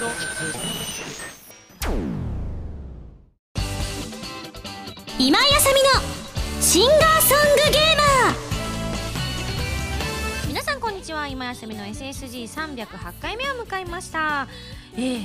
今井あさみのシンガーソングゲーマー。皆さんこんにちは。今やさみの SSG308 回目を迎えました。えー、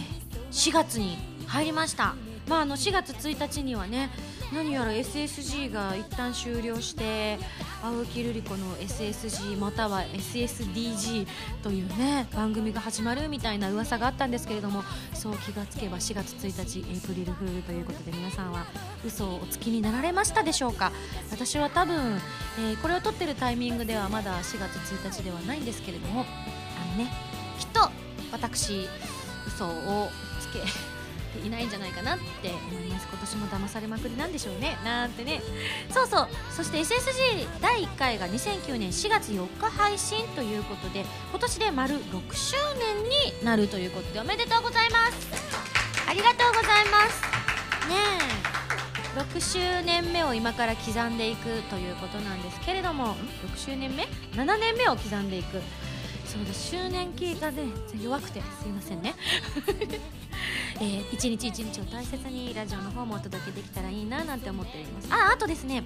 4月に入りました。まああの4月1日にはね何やら SSG が一旦終了して青木瑠璃子の SSG または SSDG というね番組が始まるみたいな噂があったんですけれどもそう気がつけば4月1日エイプリルフールということで皆さんは嘘をおつきになられましたでしょうか？私は多分、えー、これを撮ってるタイミングではまだ4月1日ではないんですけれどもあのねきっと私嘘をつけいないんじゃないかなって思います。今年も騙されまくりなんでしょうね。なんてね。そうそう。そして SSG 第1回が2009年4月4日配信ということで今年で丸6周年になるということでおめでとうございます。ありがとうございます。ねえ。6周年目を今から刻んでいくということなんですけれども6周年目 ?7 年目を刻んでいく。そうだ周年期がね弱くてすいませんね。えー、一日一日を大切にラジオの方もお届けできたらいいななんて思っております。ああとですね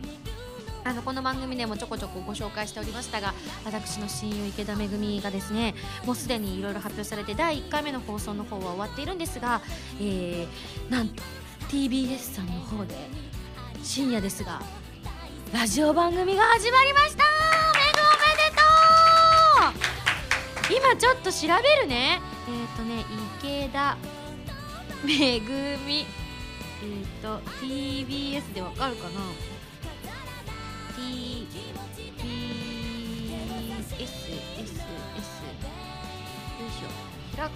あのこの番組でもちょこちょこご紹介しておりましたが私の親友池田めぐみがですねもうすでにいろいろ発表されて第1回目の放送の方は終わっているんですが、えー、なんと TBS さんの方で深夜ですがラジオ番組が始まりました今ちょっと調べるね。えっ、ー、とね池田めぐみ。えっ、ー、と TBS でわかるかな？TBSSS よいしょ。開く。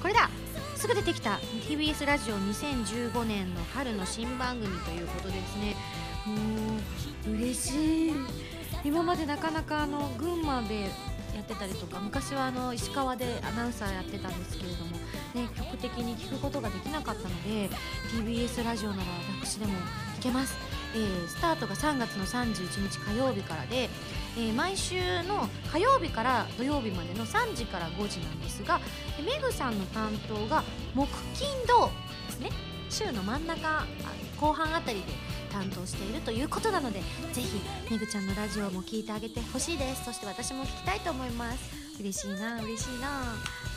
これだ。すぐ出てきた。TBS ラジオ2015年の春の新番組ということですね。もう嬉しい。今までなかなかあの群馬でやってたりとか昔はあの石川でアナウンサーやってたんですけれども、ね、曲的に聞くことができなかったので TBS ラジオなら私でも聞けます、えー、スタートが3月の31日火曜日からで、えー、毎週の火曜日から土曜日までの3時から5時なんですがメグさんの担当が木金土ですね。週の真ん中後半あたりで担当しているということなのでぜひめぐちゃんのラジオも聞いてあげてほしいです。そして私も聞きたいと思います。嬉しいな嬉しいな。は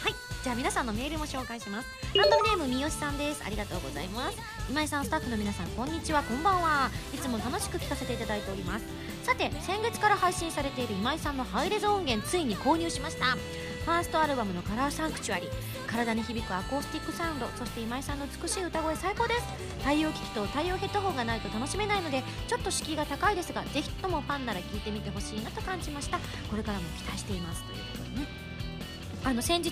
い。じゃあ皆さんのメールも紹介します。ハンドネーム三好さんです。ありがとうございます。今井さんスタッフの皆さんこんにちは。こんばんは。いつも楽しく聞かせていただいております。さて先月から配信されている今井さんのハイレゾ音源ついに購入しました。ファーストアルバムのカラーサンクチュアリ体に響くアコースティックサウンドそして今井さんの美しい歌声最高です。対応機器と対応ヘッドホンがないと楽しめないのでちょっと敷居が高いですがぜひともファンなら聴いてみてほしいなと感じました。これからも期待していますということでね。あの先日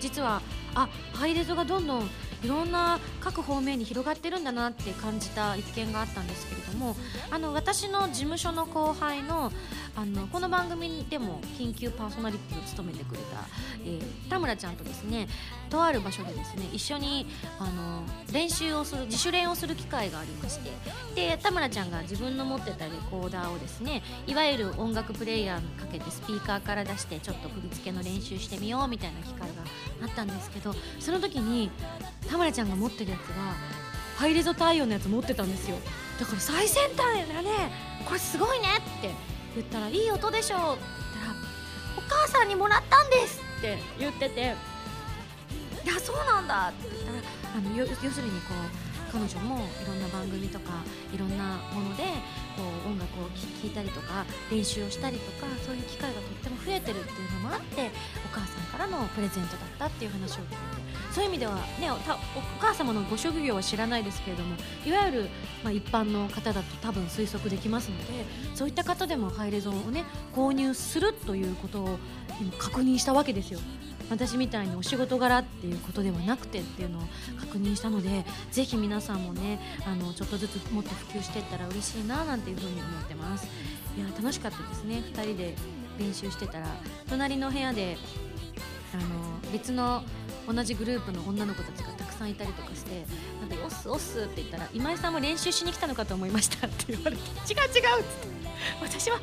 実はあハイレゾがどんどんいろんな各方面に広がってるんだなって感じた一件があったんですけれどもあの私の事務所の後輩のあのこの番組でも緊急パーソナリティを務めてくれた、えー、田村ちゃんとですねとある場所でですね一緒にあの練習をする自主練をする機会がありましてで田村ちゃんが自分の持ってたレコーダーをですねいわゆる音楽プレーヤーにかけてスピーカーから出してちょっと振り付けの練習してみようみたいな機会があったんですけどその時に田村ちゃんが持ってるやつがハイレゾ対応のやつ持ってたんですよ。だから最先端だねこれすごいねって言ったら「いい音でしょ」って言ったら「お母さんにもらったんです」って言ってて「いやそうなんだ」って言ったらあの要するにこう彼女もいろんな番組とかいろんなものでこう音楽を聴いたりとか練習をしたりとかそういう機会がとっても増えてるっていうのもあってお母さんからのプレゼントだったっていう話を聞いてそういう意味では、ね、お母様のご職業は知らないですけれどもいわゆる、まあ、一般の方だと多分推測できますのでそういった方でもハイレゾンを、ね、購入するということを今確認したわけですよ。私みたいにお仕事柄っていうことではなくてっていうのを確認したのでぜひ皆さんもねあのちょっとずつもっと普及していったら嬉しいななんていうふうに思ってます。いや楽しかったですね。2人で練習してたら。隣の部屋であの別の同じグループの女の子たちがたくさんいたりとかして「なんでオスオス」って言ったら「今井さんも練習しに来たのかと思いました」って言われて「違う違う」っつって「私は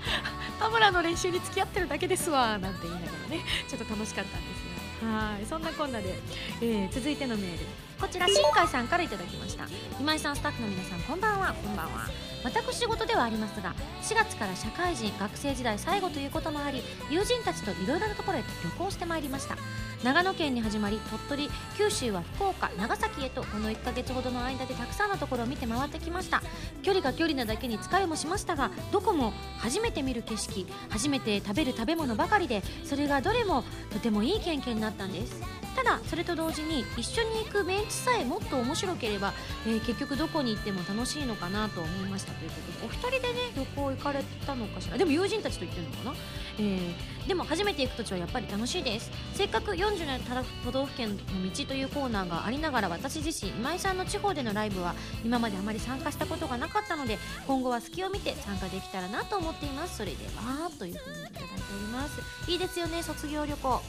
田村の練習に付き合ってるだけですわ」なんて言いながらねちょっと楽しかったんですがはいそんなこんなで、えー、続いてのメール。こちら新海さんからいただきました。今井さんスタッフの皆さんこんばんは。こんばんは。私事ではありますが4月から社会人学生時代最後ということもあり友人たちといろいろなところへ旅行してまいりました長野県に始まり鳥取九州は福岡長崎へとこの1ヶ月ほどの間でたくさんのところを見て回ってきました。距離が距離なだけに疲れもしましたがどこも初めて見る景色初めて食べる食べ物ばかりでそれがどれもとてもいい経験になったんです。ただそれと同時に一緒に行くメンチさえもっと面白ければ、えー、結局どこに行っても楽しいのかなと思いましたということでお二人でね旅行行かれたのかしら？でも友人たちと行ってるのかな、えー、でも初めて行く土地はやっぱり楽しいです。せっかく47都道府県の道というコーナーがありながら私自身今井さんの地方でのライブは今まであまり参加したことがなかったので今後は隙を見て参加できたらなと思っています。それではというふうにいただいております。いいですよね卒業旅行。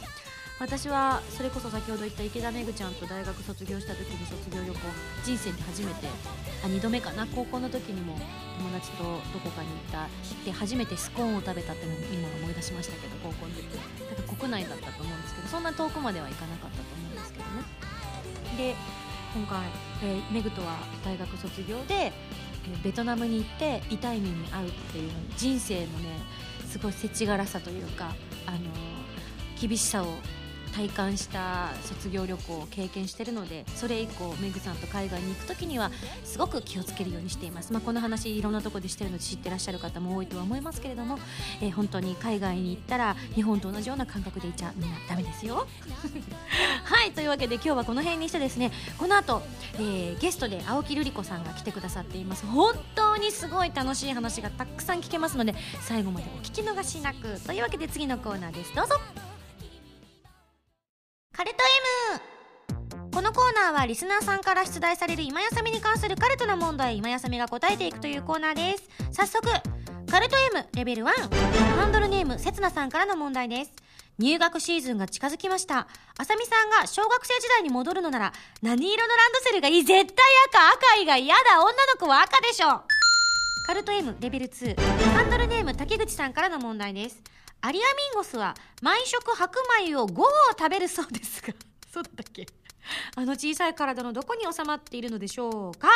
私はそれこそ先ほど言った池田めぐちゃんと大学卒業した時に卒業旅行人生で初めてあ2度目かな高校の時にも友達とどこかに行ったで初めてスコーンを食べたっていうのを今思い出しましたけど高校の時だから国内だったと思うんですけどそんな遠くまでは行かなかったと思うんですけどね。で今回、えー、メグとは大学卒業で、えー、ベトナムに行って痛い目に遭うっていう人生のねすごい世知辛さというかあのー、厳しさを体感した卒業旅行を経験しているのでそれ以降メグさんと海外に行く時にはすごく気をつけるようにしています、まあ、この話いろんなところでしてるので知ってらっしゃる方も多いとは思いますけれども、えー、本当に海外に行ったら日本と同じような感覚でいちゃみんなダメですよ。はいというわけで今日はこの辺にしてですねこの後、えー、ゲストで青木瑠璃子さんが来てくださっています。本当にすごい楽しい話がたくさん聞けますので最後までお聞き逃しなく。というわけで次のコーナーです。どうぞ。カルト M このコーナーはリスナーさんから出題される今やさみに関するカルトな問題今やさみが答えていくというコーナーです。早速カルト M レベル1ハンドルネームせつなさんからの問題です。入学シーズンが近づきました。あさみさんが小学生時代に戻るのなら何色のランドセルがいい絶対赤赤以外嫌だ女の子は赤でしょカルト M レベル2ハンドルネーム竹口さんからの問題です。アリアミンゴスは毎食白米を5合食べるそうですがそうだったっけ？あの小さい体のどこに収まっているのでしょうか？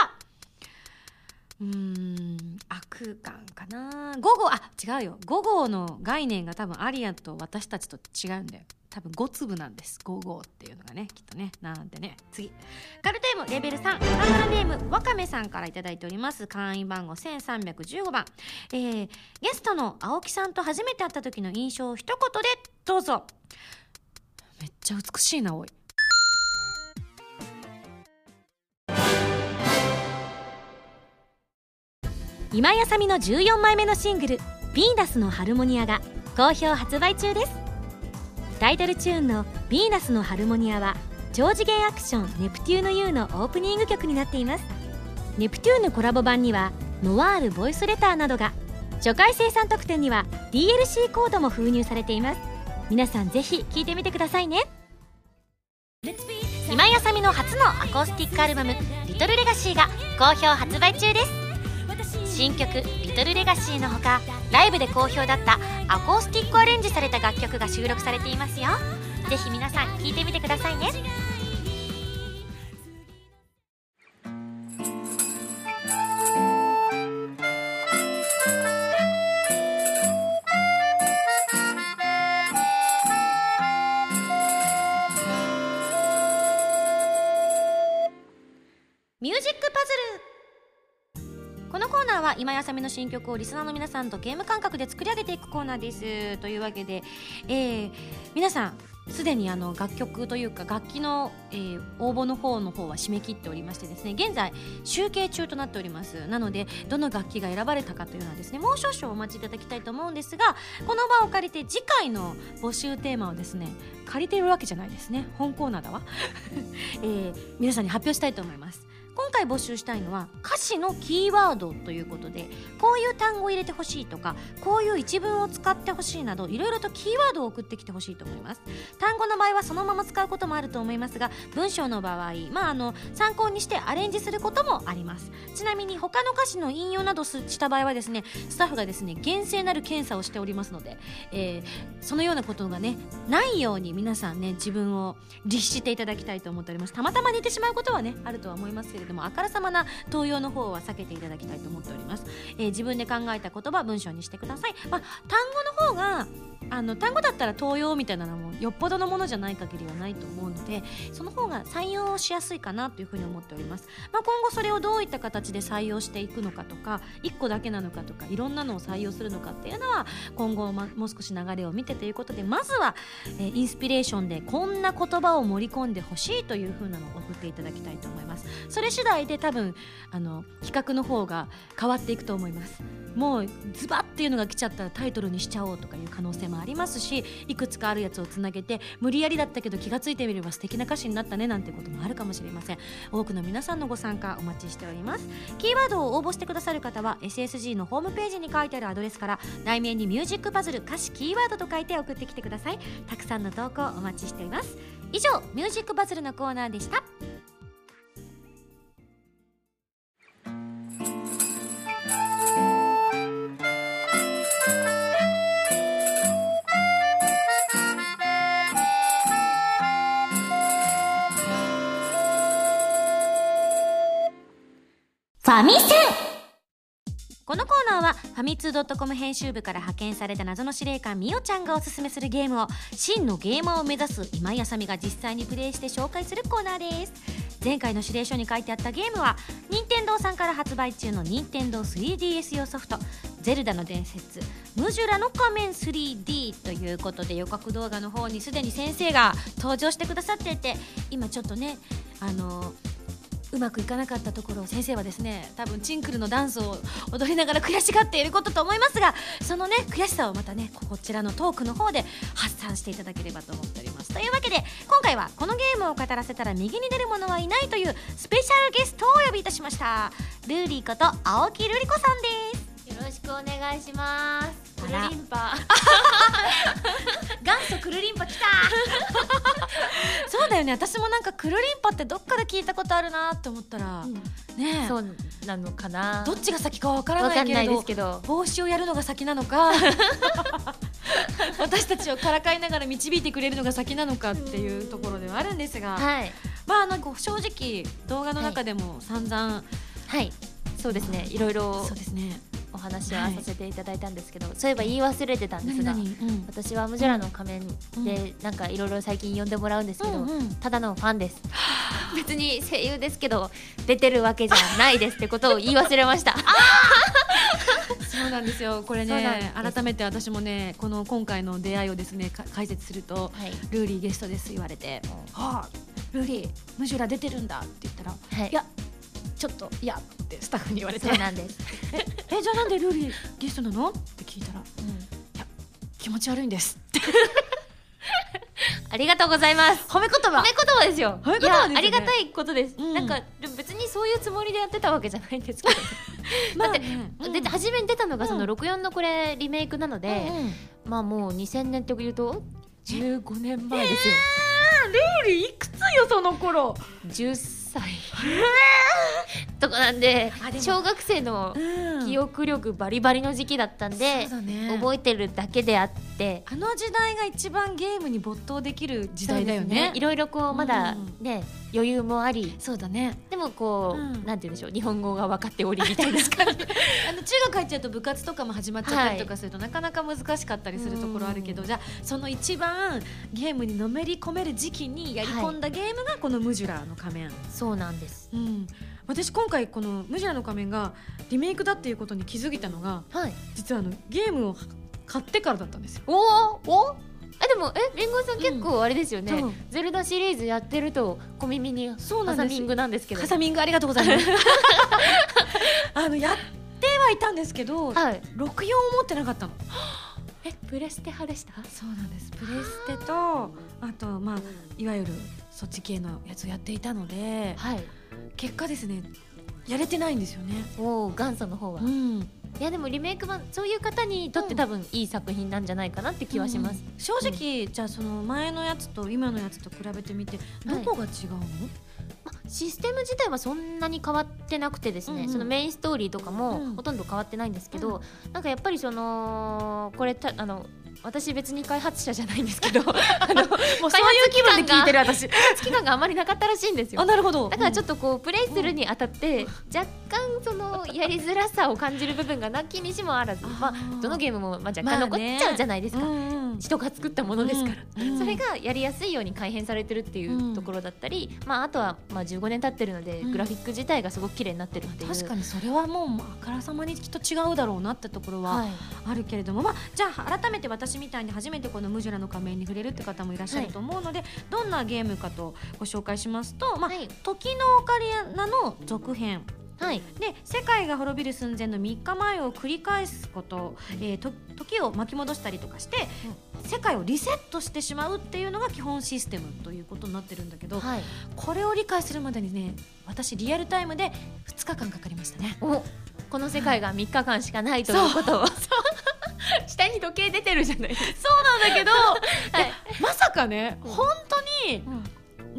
うーん悪感かな。5号あ違うよ。5号の概念が多分アリアと私たちと違うんだよ。多分5粒なんです。5号っていうのがねきっとね。なんてね。次。カルテームレベル3ハンドルネームわかめさんから頂いております。会員番号1315番。えー、ゲストの青木さんと初めて会った時の印象を一言でどうぞ。めっちゃ美しいなおい。今やさみの14枚目のシングル「ヴィーナスのハルモニア」が好評発売中です。タイトルチューンの「ヴィーナスのハルモニア」は超次元アクション「ネプテューヌ U」のオープニング曲になっています。ネプテューヌコラボ版にはノワールボイスレターなどが初回生産特典には DLC コードも封入されています。皆さんぜひ聴いてみてくださいね。今井あさみの初のアコースティックアルバム「リトルレガシーが好評発売中です。新曲「リトルレガシーのほかライブで好評だったアコースティックアレンジされた楽曲が収録されていますよ。ぜひ皆さん聴いてみてくださいね。今やさみの新曲をリスナーの皆さんとゲーム感覚で作り上げていくコーナーです。というわけで、えー、皆さんすでにあの楽曲というか楽器の、えー、応募の方の方は締め切っておりましてですね現在集計中となっております。なのでどの楽器が選ばれたかというのはですねもう少々お待ちいただきたいと思うんですがこの場を借りて次回の募集テーマをですね借りているわけじゃないですね。本コーナーだわ、えー、皆さんに発表したいと思います。今回募集したいのは歌詞のキーワードということでこういう単語を入れてほしいとかこういう一文を使ってほしいなどいろいろとキーワードを送ってきてほしいと思います。単語の場合はそのまま使うこともあると思いますが文章の場合、まあ、あの参考にしてアレンジすることもあります。ちなみに他の歌詞の引用などした場合はですねスタッフがですね厳正なる検査をしておりますので、えー、そのようなことがねないように皆さんね自分を律していただきたいと思っております。たまたま似てしまうことはねあるとは思いますけれどもあからさまな盗用の方は避けていただきたいと思っております、えー、自分で考えた言葉文章にしてください、まあ、単語の方があの単語だったら盗用みたいなのもよっぽどのものじゃない限りはないと思うのでその方が採用しやすいかなというふうに思っております、まあ、今後それをどういった形で採用していくのかとか1個だけなのかとかいろんなのを採用するのかっていうのは今後、ま、もう少し流れを見てということでまずは、えー、インスピレーションでこんな言葉を盛り込んでほしいというふうなのを送っていただきたいと思います。それ次第で多分あの企画の方が変わっていくと思います。もうズバッっていうのが来ちゃったらタイトルにしちゃおうとかいう可能性もありますしいくつかあるやつをつなげて無理やりだったけど気が付いてみれば素敵な歌詞になったねなんてこともあるかもしれません。多くの皆さんのご参加お待ちしております。キーワードを応募してくださる方は SSG のホームページに書いてあるアドレスから題名にミュージックパズル歌詞キーワードと書いて送ってきてください。たくさんの投稿お待ちしております。以上ミュージックパズルのコーナーでした。ファミセン。このコーナーはファミツー .com 編集部から派遣された謎の司令官みおちゃんがおすすめするゲームを真のゲーマーを目指す今井あさみが実際にプレイして紹介するコーナーです。前回の指令書に書いてあったゲームは任天堂さんから発売中の任天堂 3DS 用ソフト「ゼルダの伝説ムジュラの仮面 3D」ということで予告動画の方にすでに先生が登場してくださっていて今ちょっとねあのーうまくいかなかったところを先生はですね多分チンクルのダンスを踊りながら悔しがっていることと思いますがそのね悔しさをまたねこちらのトークの方で発散していただければと思っております。というわけで今回はこのゲームを語らせたら右に出る者はいないというスペシャルゲストをお呼びいたしました。ルーリーこと青木瑠璃子さんです。よろしくお願いします。あらクルリンパ元祖クルリンパ来た。そうだよね。私もなんかクルリンパってどっかで聞いたことあるなって思ったら、ねえ。そうなのかな。どっちが先かわからないけれどすけど。帽子をやるのが先なのか 私たちをからかいながら導いてくれるのが先なのかっていうところではあるんですが、はい。まああのこう正直動画の中でも散々、はい。そうですね。いろいろそうですね。お話はさせていただいたんですけど、そういえば言い忘れてたんですがうん。私はムジュラの仮面でなんかいろいろ最近呼んでもらうんですけど、うんうん。ただのファンです。別に声優ですけど出てるわけじゃないですってことを言い忘れました。そうなんですよ。これね改めて私もねこの今回の出会いをですねか解説するとはい「ルーリーゲストです」言われて「はあルーリームジュラ出てるんだ」って言ったら「はい。いやちょっといや」ってスタッフに言われて。そうなんです、え えじゃあなんでルーリーゲストなの？って聞いたら気持ち悪いんです。っ てありがとうございます。褒め言葉。褒め言葉ですよ。褒め言葉ね。いやありがたいことです、うん。なんか別にそういうつもりでやってたわけじゃないんですけど。ま だってね。で初めに出たのがそのうん。64のこれリメイクなので、うんうん。まあもう2000年って言うと15年前ですよ、ルーリーいくつよその頃？10歳 とかなんで小学生の記憶力バリバリの時期だったんで、そうだね。覚えてるだけであって。あの時代が一番ゲームに没頭できる時代だよね。いろいろこうまだうん。ね、余裕もあり。そうだね。でもこう、うん。なんて言うんでしょう日本語が分かっておりみたいな。あの中学入っちゃうと部活とかも始まっちゃったりとかすると、なかなか難しかったりするところあるけど、うん。じゃあその一番ゲームにのめり込める時期にやり込んだゲームがこのムジュラーの仮面、そうなんです。うん、私今回このムジュラーの仮面がリメイクだっていうことに気づいたのがはい。実はあのゲームを買ってからだったんですよ。おおでもえりんごさん結構あれですよね、う。んゼルダシリーズやってると小耳にそうなんです。ハサミングなんですけど。カサミングありがとうございます。あのやってはいたんですけど、はい。64を持ってなかったの。えプレステ派でした？そうなんです。プレステとあとまあいわゆるそっち系のやつをやっていたのではい。結果ですねやれてないんですよね。おお元祖の方は、いんやでもリメイク版そういう方にとって多分いい作品なんじゃないかなって気はします、うん正直、じゃあその前のやつと今のやつと比べてみてどこが違うの、まシステム自体はそんなに変わってなくてですね、うんうん。そのメインストーリーとかうんもほとんど変わってないんですけど、なんかやっぱりそのこれたあの私別に開発者じゃないんですけど あのもうそういう気分で聞いてる私。開発期間があまりなかったらしいんですよ。あなるほど。だからちょっとこうプレイするにあたって若干そのやりづらさを感じる部分がなきにしもあらずまあどのゲームもまあ若干残っちゃうじゃないですか、うんうん人が作ったものですから、うんそれがやりやすいように改変されてるっていうところだったり、まあ、あとはまあ15年経ってるので、うん。グラフィック自体がすごく綺麗になってるっていう。確かにそれはもうあからさまにきっと違うだろうなってところははい。あるけれども、まあ、じゃあ改めて私みたいに初めてこのムジュラの仮面に触れるって方もいらっしゃると思うので、どんなゲームかとご紹介しますと「まあはい。時のオカリナ」の続編。はい。で世界が滅びる寸前の3日前を繰り返すこと、えーと時を巻き戻したりとかして、世界をリセットしてしまうっていうのが基本システムということになってるんだけど、はい、これを理解するまでにね私リアルタイムで2日間かかりましたね。おこの世界が3日間しかないということを 下に時計出てるじゃないそうなんだけど はい。まさかねうん。本当に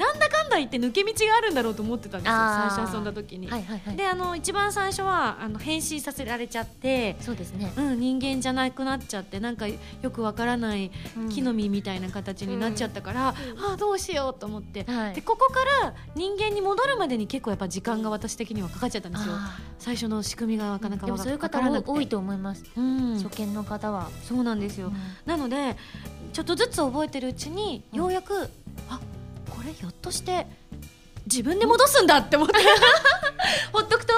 なんだかんだ言って抜け道があるんだろうと思ってたんですよ最初遊んだ時に。はいはいはい。であの一番最初はあの変身させられちゃって、そうですね、うん、人間じゃなくなっちゃってなんかよくわからない木の実みたいな形になっちゃったから、ああどうしようと思って。はい。でここから人間に戻るまでに結構やっぱ時間が私的にはかかっちゃったんですよ。あ最初の仕組みがなかなかわかーでもそういう方多いと思います、うん、初見の方は、そうなんですよ、なのでちょっとずつ覚えてるうちにうん。ようやく、あこれ？ひょっとして自分で戻すんだって思って。ほっとくと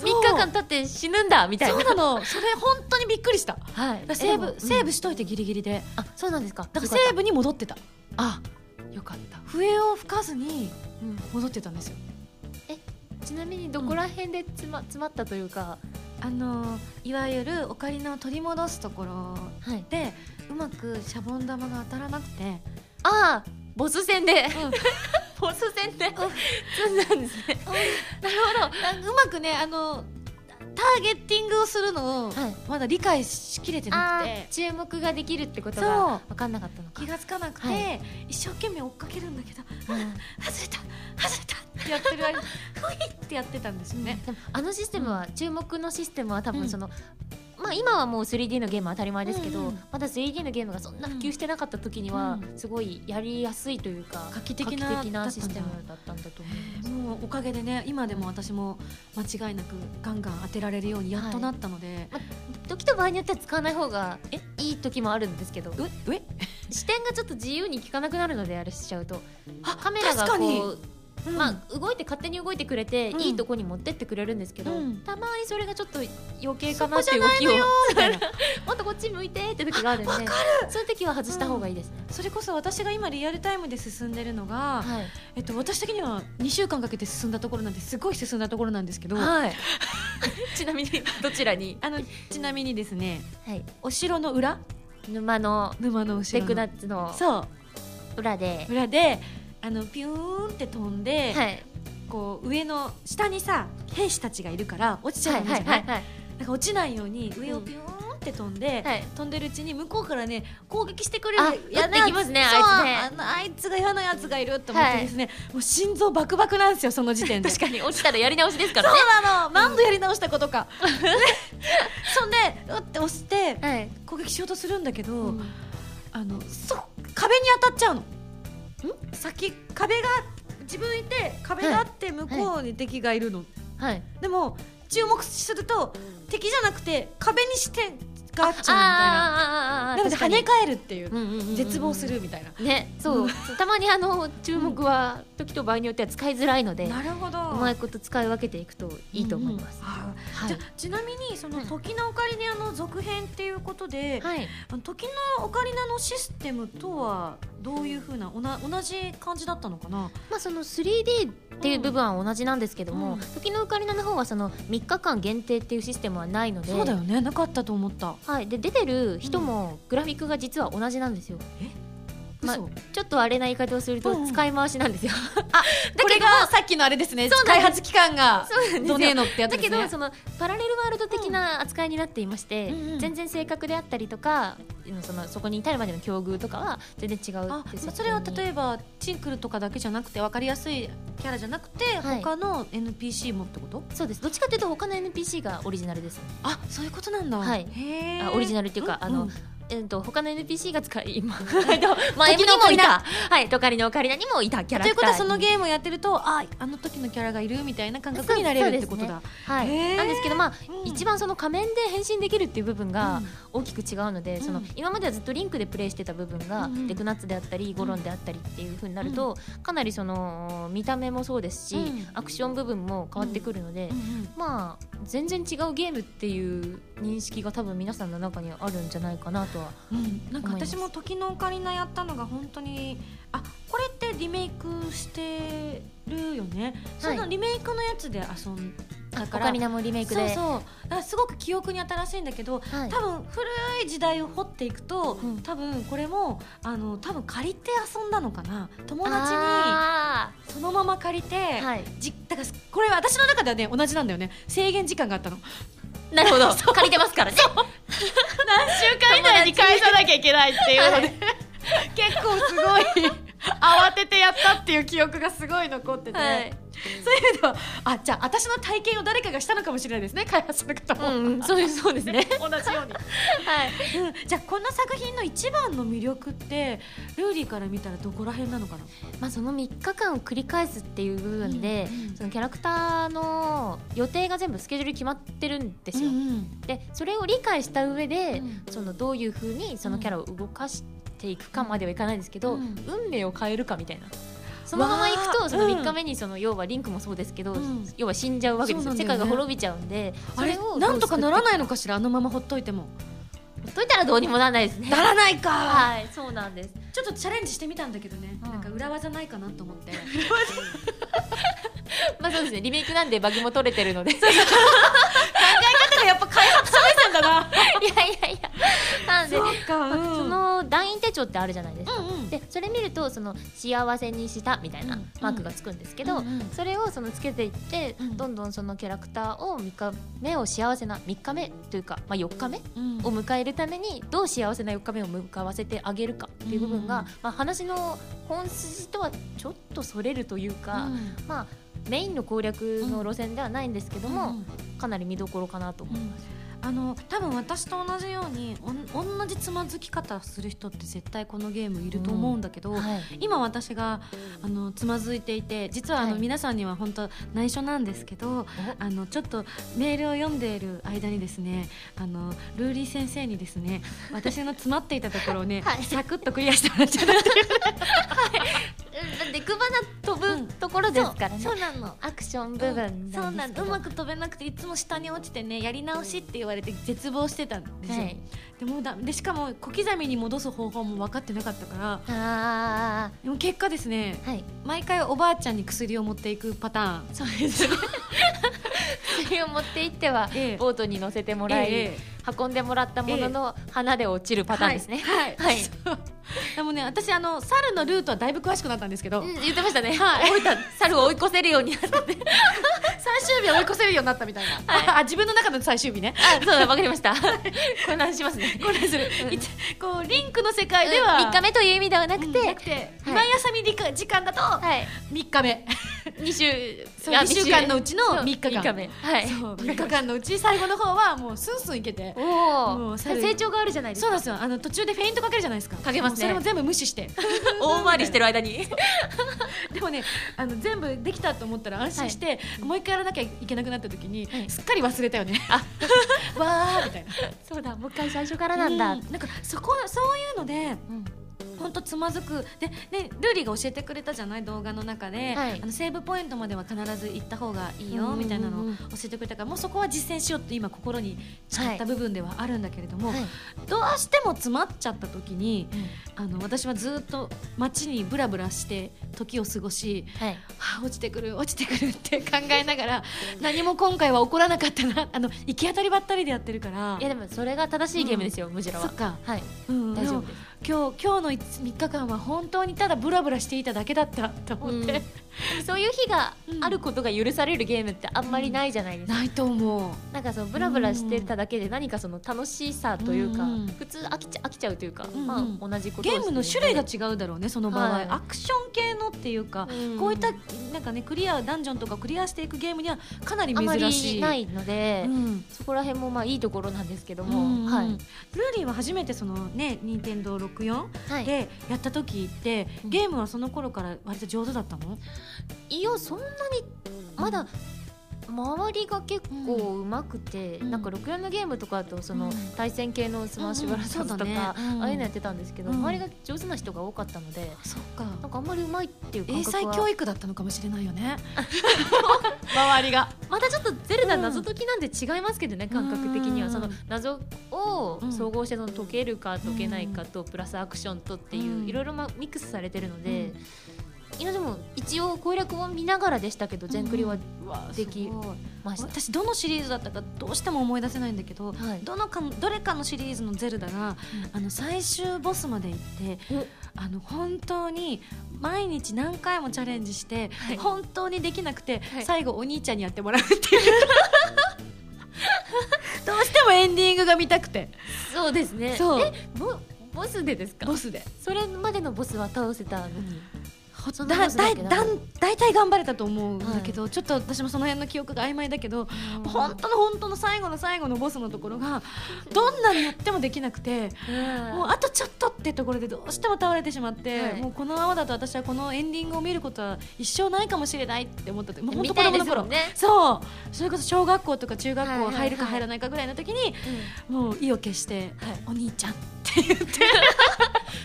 そう3日間経って死ぬんだみたいな。そうなの。それ本当にびっくりした。はい。セーブ、セーブしといてギリギリで。あそうなんですか。だからセーブに戻ってた。あよかった、笛を吹かずにうん。戻ってたんですよ。ちなみにどこら辺で詰ま詰まったというか、あのいわゆるオカリナを取り戻すところはい、でうまくシャボン玉が当たらなくて、ああボス戦で、うん。ボス戦で、そうなんですね。なるほうまくねあのターゲッティングをするのをど、はい、まだ理解しきれてなあくてー。注目ができるってことが分かんなかったのか。気がつかなくて、は一生懸命追っかけるんだけどうん。外れた。外れたってやってる間ふいってやってたんですよね。でもあのシステムは、注目のシステムは多うん。分その、まあ今はもう 3D のゲームは当たり前ですけど、うんうん。まだ 3D のゲームがそんな普及してなかった時には、うすごいやりやすいというか画期的な画期的なシステムだったんだと思います。もうおかげでね今でも私も間違いなくガンガン当てられるようにやっとなったので、時と場合によっては使わない方がいい時もあるんですけど。視点がちょっと自由に効かなくなるのであれしちゃうと。あカメラが確かう、まあ、動いて勝手に動いてくれて、うん。いいとこに持ってってくれるんですけど、うん。たまにそれがちょっと余計かなっていう動きを。もっとこっち向いてって時があるんで。そういう時は外した方がいいですね、それこそ私が今リアルタイムで進んでるのが、はい。えっと、私的には2週間かけて進んだところなんです。ごい進んだところなんですけど、はい。ちなみにどちらに、あのちなみにですねはい、お城の裏？沼の沼の後テクろのナッツのそう。裏で、裏であのピューンって飛んで、はい、こう上の下にさ兵士たちがいるから落ちちゃうじゃない,、はいはいはいなんか落ちないように上をピューンって飛んで、はい。飛んでるうちに向こうからね攻撃してくれある撃ってきますねあいつね。あいつが嫌なやつがいると思ってですね、もう心臓バクバクなんですよその時点で。確かに落ちたらやり直しですからね。そうなの。何度やり直したことか、でそんでうって押してはい、攻撃しようとするんだけど、うん。あのそ壁に当たっちゃうの。ん先壁が自分いて壁があって向こうに敵がいるの、はい。でも注目すると敵じゃなくて壁にしてがあっちゃうみたいな。なので跳ね返るっていう絶望するみたいな、ねそう。たまにあの注目は時と場合によっては使いづらいので、なるほど。うまいこと使い分けていくといいと思います、うん。うんあはい。じゃあちなみにそのうん時のオカリナの続編っていうことで、はい。時のオカリナのシステムとはどういうふうなおな同じ感じだったのかな？まあ、その 3D っていう部分は同じなんですけども、うん。時のオカリナの方はその3日間限定っていうシステムはないのでそうだよね。なかったと思った。はい、で出てる人もグラフィックが実は同じなんですよ。まあ嘘。ちょっとあれな言い方をするとうん。うん使い回しなんですよ、これがさっきのあれですね。開発期間がどねえのってやつだですね。けどそのパラレルワールド的な扱いになっていまして、うんうん。全然性格であったりとかそのそこに至るまでの境遇とかは全然違うあそれは例えばチンクルとかだけじゃなくて分かりやすいキャラじゃなくて、はい。他の NPC もってこと？そうです。どっちかというと他の NPC がオリジナルです。あそういうことなんだ。はい。あオリジナルっていうか、あの、うん えっと他の NPC が使い、まあ、前にもいた、はい、トカリのオカリナにもいたキャラということはそのゲームをやってるとああの時のキャラがいるみたいな感覚になれるってことだ、はい、へー。なんですけど、まあうん。一番その仮面で変身できるっていう部分がうん。大きく違うので、そのうん今まではずっとリンクでプレイしてた部分が、うん。うんデクナッツであったりゴロンであったりっていう風になると、かなりその見た目もそうですし、うん。アクション部分も変わってくるので、まあ全然違うゲームっていう認識が多分皆さんの中にあるんじゃないかなとは。うん。なんか私も時のオカリナやったのが本当にあこれってリメイクしてるよね、そのリメイクのやつで遊んだオから。カリナもリメイクで。そうそう。すごく記憶に新しいんだけど、はい。多分古い時代を掘っていくと、うん。多分これもあの多分借りて遊んだのかな。友達あにそのまま借りて、ーはい。じだからこれは私の中ではね同じなんだよね。制限時間があったのなるほど。借りてますからね。何週間以内に返さなきゃいけないっていうので、結構すごい慌ててやったっていう記憶がすごい残ってて、はい。そういう意味ではあじゃあ私の体験を誰かがしたのかもしれないですね開発の方も、うんうんそうですそうですね。同じように、はい。うん、じゃあこんな作品の一番の魅力ってルーリーから見たらどこら辺なのかな？まあ、その3日間を繰り返すっていう部分で、うんうん。そのキャラクターの予定が全部スケジュール決まってるんですよ。ん。でそれを理解した上で、うん。そのどういうふうにそのキャラを動かしていくかまではいかないですけど、うん。運命を変えるかみたいな。そのままいくとそのうん。3日目にその要はリンクもそうですけど、うん。要は死んじゃうわけですよ。ね。界が滅びちゃうんであれ？をなんとかならないののかしら？あのままほっといても。といたらどうにもならないですね。ならないか、はいそうなんです。ちょっとチャレンジしてみたんだけどね、うん。なんか裏技ないかなと思って。まあそうですね。リメイクなんでバグも取れてるので。い 方がやっぱ開発者目線だな。やいやいや。なんでそうか、まあその団員手帳ってあるじゃないですか、うんうん。でそれ見るとその幸せにしたみたいなうん。マークがつくんですけど、うんうんそれをそのつけていって、うん。どんどんそのキャラクターを3日目を幸せな3日目というか、まあ、4日目うん。を迎えるためにどう幸せな4日目を向かわせてあげるかっていう部分が、うん。まあ、話の本筋とはちょっとそれるというか、まあメインの攻略の路線ではないんですけども、うん。かなり見どころかなと思います。あの多分私と同じようにおん同じつまずき方する人って絶対このゲームいると思うんだけど、はい。今私があのつまずいていて実はあの、はい。皆さんには本当内緒なんですけどあのちょっとメールを読んでいる間にですねあのルーリー先生にですね私の詰まっていたところをね、はい。サクッとクリアしてもらっちゃったっていう うんでくばな飛ぶところですからね、そうなの。アクション部分そうなのうまく飛べなくていつも下に落ちてねやり直しって言われて絶望してたんですよ、はい。でもだでしかも小刻みに戻す方法も分かってなかったから。あでも結果ですねーはい。毎回おばあちゃんに薬を持っていくパターン。そうですね。薬を持って行っては、ええ。ボートに乗せてもらい、え運んでもらったものの、花で落ちるパターンですね。はい、はいでもね私あの猿のルートはだいぶ詳しくなったんですけど、うん言ってましたね、はい。追いた。猿を追い越せるようになって。最終日は追い越せるようになったみたいな、あ自分の中の最終日ね。あそうだわかりました。混乱しますね。これする、こうリンクの世界では、3日目という意味ではなくて、うんなくて、今休み時間時間だとはい。3日目、2週そうあ2週間のうちのそう3日間。はい。そう3日間のうち最後の方はもうスンスンいけて。おう猿成長があるじゃないですか。そうなんですよ。あの途中でフェイントかけるじゃないですか。かけますね。それも全部無視して。大回りしてる間に。でもねあの全部できたと思ったら安心して、もう一回やらなきゃいけなくなった時に、はい。すっかり忘れたよね。あ。わーみたいな。そうだもう一回最初からなんだ、うなんかそこそういうのでうん本当つまずく。でねルーリーが教えてくれたじゃない動画の中で、はい。あのセーブポイントまでは必ず行った方がいいようんうんうん。みたいなのを教えてくれたからもうそこは実践しようって今心に誓った部分ではあるんだけれども、はい。どうしても詰まっちゃった時にあの私はずっと街にブラブラして時を過ごしはい。はあ、落ちてくる落ちてくる って考えながら何も今回は起こらなかったなあの行き当たりばったりでやってるから。いやでもそれが正しいゲームですよ、ムジラは。そっか、はい。うん、大丈夫です今日今日の3日間は本当にただブラブラしていただけだったと思って、そういう日があることが許されるゲームってあんまりないじゃないですか、ないと思う。なんかそのブラブラしてただけで何かその楽しさというか、うん。普通飽きちゃ飽きちゃうというか、うんうん。まあ同じことをゲームの種類が違うだろうねその場合、はい。アクション系のっていうか、うん。こういったなんかねクリアダンジョンとかクリアしていくゲームにはかなり珍しい。りないので、うんそこら辺もまあいいところなんですけども、うん。はい、ルーリーは初めてそのね任天堂64はい、でやった時って、うん。ゲームはその頃から割と上手だったの、いやそんなにまだ周りが結構上手くて、うん。なんか64のゲームとかだとそのうん。対戦系のスマッシュブラザーズとか、ああいうのやってたんですけど、うん。周りが上手な人が多かったのでそっか。なんかあんまり上手いっていう感覚は。英才教育だったのかもしれないよね。周りが。またちょっとゼルダ謎解きなんで違いますけどね、感覚的には。うん。その謎をうん。総合してその解けるか解けないかとプラスアクションとっていう、うん。いろいろまミックスされてるので、いやでも一応攻略本見ながらでしたけど全クリはできました、私どのシリーズだったかどうしても思い出せないんだけど、はい。どのかどれかのシリーズのゼルダが、あの最終ボスまで行ってあの本当に毎日何回もチャレンジして、はい。本当にできなくて、はい。最後お兄ちゃんにやってもらうっていう。どうしてもエンディングが見たくて。そうですね。そボボスでですか？ボスで。それまでのボスは倒せたのにだだだ大体頑張れたと思うんだけど、ちょっと私もその辺の記憶が曖昧だけど、本当の本当の最後の最後のボスのところがどんなにやってもできなくて、もうあとちょっとってところでどうしても倒れてしまって、はい。もうこのままだと私はこのエンディングを見ることは一生ないかもしれないって思った時もう本当子供の頃、ね。そう。それこそ小学校とか中学校はいはいはい入るか入らないかぐらいの時に、もう意を決して、はい。お兄ちゃんって言って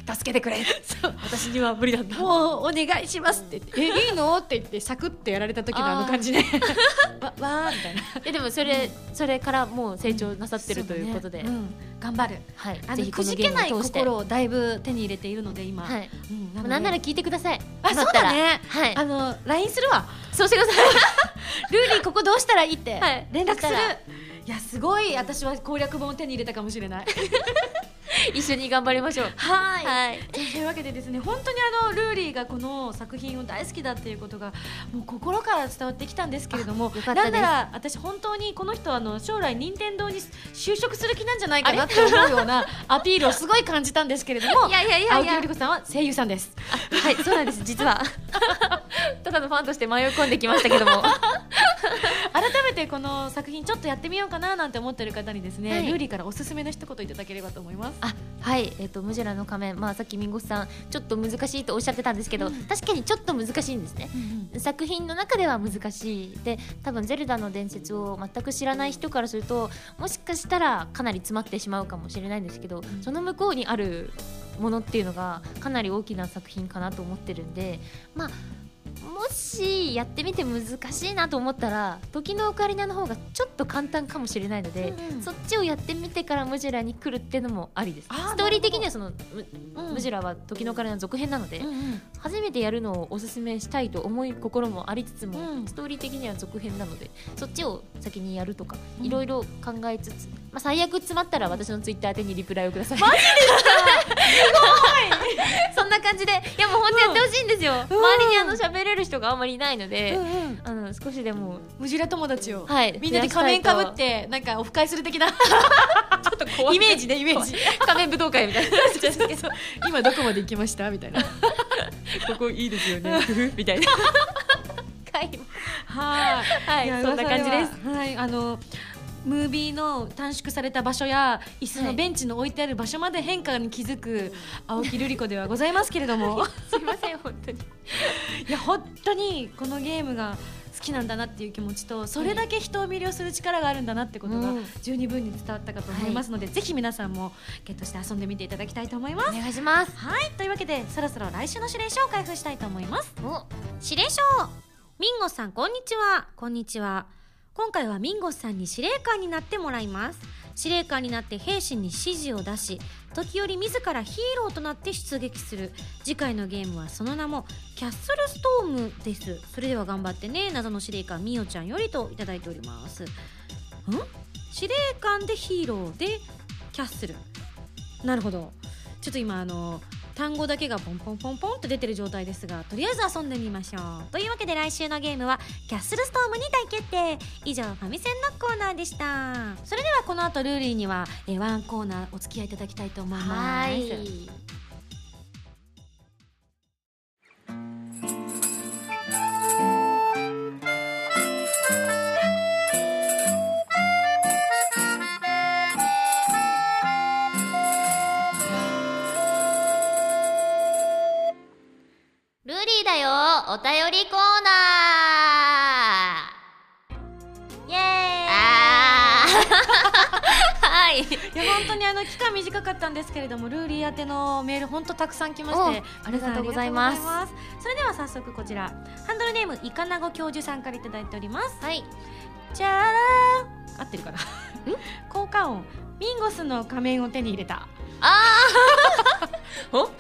助けてくれ。そう。私には無理なんだ。もうお願いしますって。言って「えいいの?」って言ってサクッてやられた時のあの感じで。わわーみたいな。えでもそれそれからもう成長なさってるということで、ね。うん。頑張る。はい。あのくじけない心をだいぶ手に入れているので今、はい。うん。なんなら聞いてください。あそうだね。はい。あの LINE するわ。そうしてください。ルーリーここどうしたらいいって。はい。連絡する、いやすごい。私は攻略本を手に入れたかもしれない 一緒に頑張りましょう。はい。はい。というわけでですね本当にあのルーリーがこの作品を大好きだっていうことがもう心から伝わってきたんですけれどもなんなら私本当にこの人はあの将来任天堂に就職する気なんじゃないかなって思うような アピールをすごい感じたんですけれどもいやいやいやいや。青木より子さんは声優さんです。はいそうなんです実は。ただのファンとして迷い込んできましたけども。改めてこの作品ちょっとやってみようかななんて思ってる方にですね、はい。ルーリーからおすすめの一言いただければと思いますあはいえっ、とムジェラの仮面まあさっきミンゴスさんちょっと難しいとおっしゃってたんですけど、確かにちょっと難しいんですね。作品の中では難しい。で多分「ゼルダの伝説」を全く知らない人からするともしかしたらかなり詰まってしまうかもしれないんですけど、その向こうにあるものっていうのがかなり大きな作品かなと思ってるんでまあもしやってみて難しいなと思ったら時のオカリナの方がちょっと簡単かもしれないので、うんうん。そっちをやってみてからムジェラに来るっていうのもありです。ストーリー的にはそのム,、うん。ムジェラは時のオカリナの続編なので、うんうん。初めてやるのをおすすめしたいと思い心もありつつも、うん。ストーリー的には続編なのでそっちを先にやるとかうん。いろいろ考えつつ、まあ、最悪詰まったら私のツイッター宛てにリプライをください。そんな感じでいやもう本当やってほしいんですよ、周りにあの喋れる人があんまりいないので、うんうん。あの少しでもムジラ友達を、はい。みんなで仮面かぶってなんかオフ会する的な。ちょっと怖い。イメージねイメージ。仮面武道会みたいな。今どこまで行きました？みたいな。ここいいですよね。みたいな。はい。はいやそんな感じです。はいあのムービーの短縮された場所や椅子のベンチの置いてある場所まで変化に気づく青木瑠璃子ではございますけれども。すいません本当に。いや本当にこのゲームが好きなんだなっていう気持ちとそれだけ人を魅了する力があるんだなってことがうん。十二分に伝わったかと思いますので、ぜひ皆さんもゲットして遊んでみていただきたいと思います。お願いします。はい。というわけでそろそろ来週の指令書を開封したいと思います。お。指令書。ミンゴスさんこんにちは。こんにちは今回はミンゴスさんに司令官になってもらいます。司令官になって兵士に指示を出し時折自らヒーローとなって出撃する。次回のゲームはその名もキャッスルストームです。それでは頑張ってね謎の司令官みおちゃんよりといただいております。ん？司令官でヒーローでキャッスル。なるほど。ちょっと今あの単語だけがポンポンポンポンと出てる状態ですがとりあえず遊んでみましょう。というわけで来週のゲームはキャッスルストームに大決定以上ファミセンのコーナーでした。それではこの後ルーリーには、えーワンコーナーお付き合いいただきたいと思います。はいルーリーだよお便りコーナー。イエーイ。あー。はい。いや本当にあの期間短かったんですけれどもルーリー宛てのメール本当たくさん来ましておありがとうございます。それでは早速こちらハンドルネームイカナゴ教授さんからいただいております。はい。じゃらー合ってるかな？効果音。ミンゴスの仮面を手に入れた。あー。お ど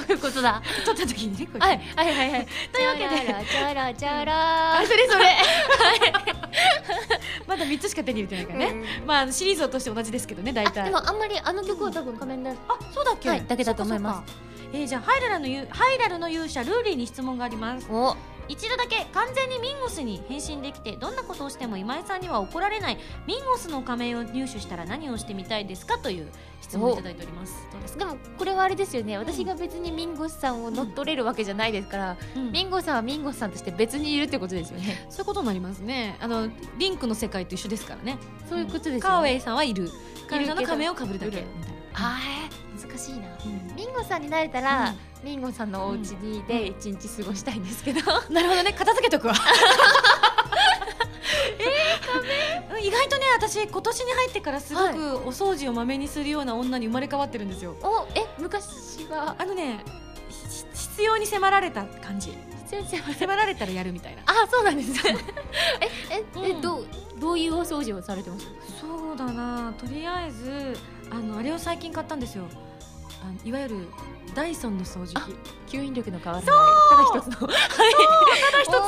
ういうことだ？取った時にねこれはいはいはいはい。というわけで。チャラチャラチャラあそれそれ。まだ3つしか手に入れてないからね、ねまあシリーズを通して同じですけどね大あ体でもあんまりあの曲は多分仮面だあそうだっけ、はいだけだと思います。えーじゃあハイラルのゆハイラルの勇者ルーリーに質問があります。お一度だけ完全にミンゴスに変身できてどんなことをしても今井さんには怒られない。ミンゴスの仮面を入手したら何をしてみたいですかという質問をいただいております。どうです。か、でもこれはあれですよね。私が別にミンゴスさんを乗っ取れるわけじゃないですから、うん。ミンゴスさんはミンゴスさんとして別にいるってことですよね。そういうことになりますね。あのリンクの世界と一緒ですからね。そういうことですよね。カーウェイさんはいる。カーウェイさんの仮面をかぶるだけ。みたいなあー難しいな。うん。ミンゴさんになれたら、うん。ミンゴさんのお家にで一日過ごしたいんですけど、なるほどね。片付けとくわ。意外とね私今年に入ってからすごくお掃除をまめにするような女に生まれ変わってるんですよ。おえ昔は。あのねひ必要に迫られた感じ。必要に迫られた。らやるみたいな。あそうなんです。ね ええ、えうん。どうどういうお掃除をされてます？そうだな。とりあえずあのあれを最近買ったんですよ。あのいわゆるダイソンの掃除機。吸引力の変わらない。ただ一つの。ただ一つの。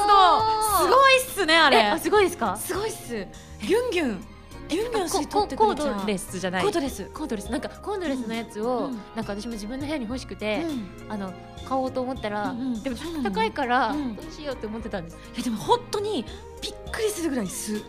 すごいっすねあれ。すごいですか？すごいっす。ギュンギュン。ギュンギュンしコとってコードレスじゃない。コードレス。コードレス。なんかコードレスのやつを、うん。なんか私も自分の部屋に欲しくて、うん。あの買おうと思ったら、うんうん。でも高いから、うん。どうしようって思ってたんです。いやでも本当にびっくりするぐらい吸う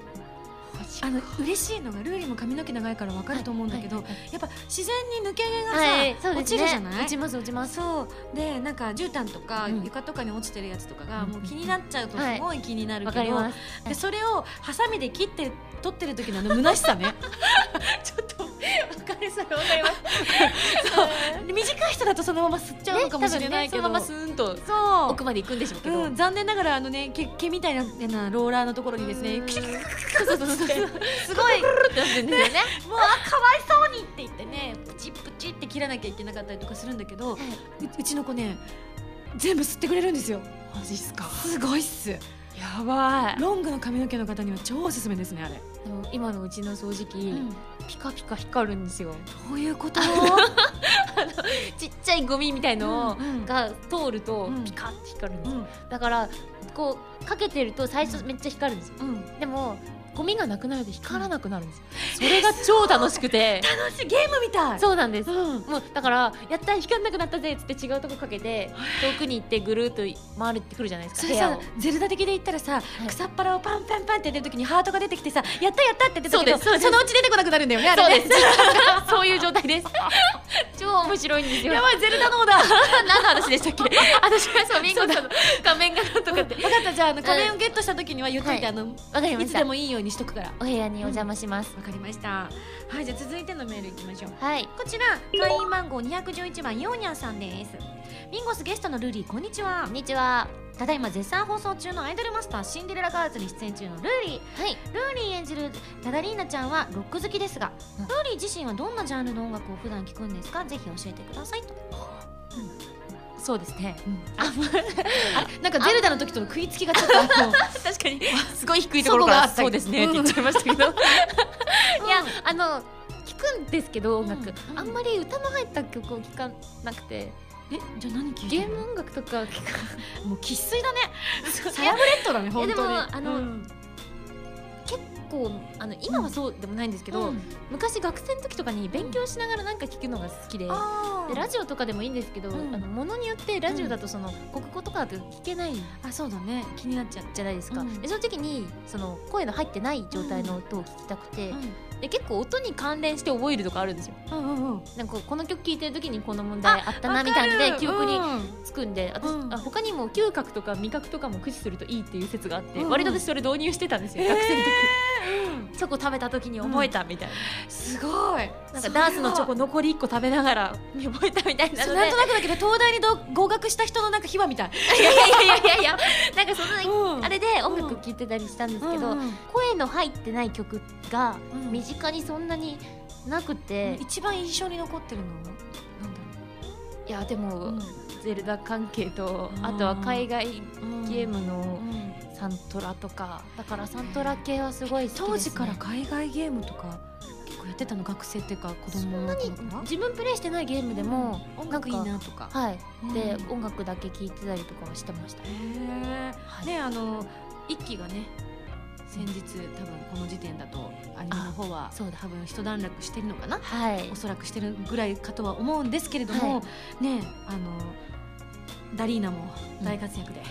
あの嬉しいのがルーリーも髪の毛長いからわかると思うんだけど、はいはいはいやっぱ自然に抜け毛がさ、はいそう落ちるじゃない？落ちます落ちます。そう。でなんか絨毯とかうん。床とかに落ちてるやつとかがうん。もう気になっちゃうとすごい。気になるけど、わかります。でそれをハサミで切って取ってる時のあの虚しさね。ちょっとわかるそれわかります。短い人だとそのまま吸っちゃうのかもしれないけど、ねそのままスーンとそう。奥まで行くんでしょうけど、うん、残念ながらあのね毛毛みたいななローラーのところにですねうん。キュキュキュすごいってなってるんですよねもうあかわいそうにって言ってねプチプチって切らなきゃいけなかったりとかするんだけどううちの子ね全部吸ってくれるんですよマジっすかすごいっすやばいロングの髪の毛の方には超おすすめですねあれ、でも今のうちの掃除機、うん。ピカピカ光るんですよ。どういうこと？ちっちゃいゴミみたいのが通るとうん。ピカって光るんですよ、うん。だからこうかけてると最初めっちゃ光るんですよ。うん。でもゴミがなくなると光らなくなるんですよ。それが超楽しくて。楽しいゲームみたい。そうなんです。うん。もうだからやった光んなくなったぜっつって違うとこかけて遠くに行ってぐるっと回ってくるじゃないですそれさゼルダ的で言ったらさ、い。草っぱらをパンパンパンって出るときにハートが出てきてさやったやったって出たけどそうです。そうですのうち出てこなくなるんだよねあれね。そうです。そういう状態です。超面白いんですよ。やばいゼルダの方だ。何の話でしたっけ？私はそうミンゴさんの仮面がとかって。分かった。じゃああの仮面をゲットした時には言っといて、はい。あのいつでもいいようにしとくから。わお部屋にお邪魔します、かりました。はいじゃあ続いてのメールいきましょう。はい。こちら会員番号211番ヨーニャンさんです。ミンゴスゲストのルーリーこんにちは。こんにちは。ただいま絶賛放送中のアイドルマスターシンデレラガールズに出演中のルーリー。はい。ルーリー演じるタダリーナちゃんはロック好きですが、うん。ルーリー自身はどんなジャンルの音楽を普段聴くんですか？ぜひ教えてくださいと、そうですね。あなんかゼルダの時との食いつきがちょっと 確かに すごい低いところからそうですね。って言っちゃいましたけど、いやうんあの聞くんですけど音楽、うん。あんまり歌の入った曲を聞かなくて。えじゃあ何聴いゲーム音楽とかもう生粋だね。サラブレッドだね本当に。でもあのうん。結構あの今はそうでもないんですけど、うん。昔学生の時とかに勉強しながらなんか聞くのが好きで。あでラジオとかでもいいんですけど、うん。あのものによってラジオだとその国語とかだと聞けない。あそうだね。気になっちゃうじゃないですか、うん。でその時にその声の入ってない状態の音を聞きたくて、うで結構音に関連して覚えるとかあるんですよ。んうんうん。なんかこの曲聴いてる時にこの問題あったなみたいなので記憶につくんで私、うん。あ他にも嗅覚とか味覚とかも駆使するといいっていう説があって、うん。割と私それ導入してたんですよ、えー。学生の時。うんチョコ食べた時に覚えたみたいな、すごい。なんかダースのチョコ残り1個食べながら覚えたみたいななんとなくだけど東大にど合格した人のなんか秘話みたい。いやいやいやいやいや。なんかそんな、うん。あれで音楽聴いてたりしたんですけど、うんうん。声の入ってない曲がうん。身近にそんなになくて、一番印象に残ってるのなんだいやでも、ろうゼルダ関係とうん。あとは海外うんゲームのうん。サントラとか。だからサントラ系はすごい好きです、ね、当時から海外ゲームとか結構やってたの？学生っていうか子供の頃から？自分プレイしてないゲームでも、音楽いいなとか。はい、でうん。音楽だけ聴いてたりとかはしてました、へえはい。ねあの一期がね先日多分この時点だとアニメの方はそうだ。多分一段落してるのかな？はい。おそらくしてるぐらいかとは思うんですけれども、はねあのダリーナも大活躍で、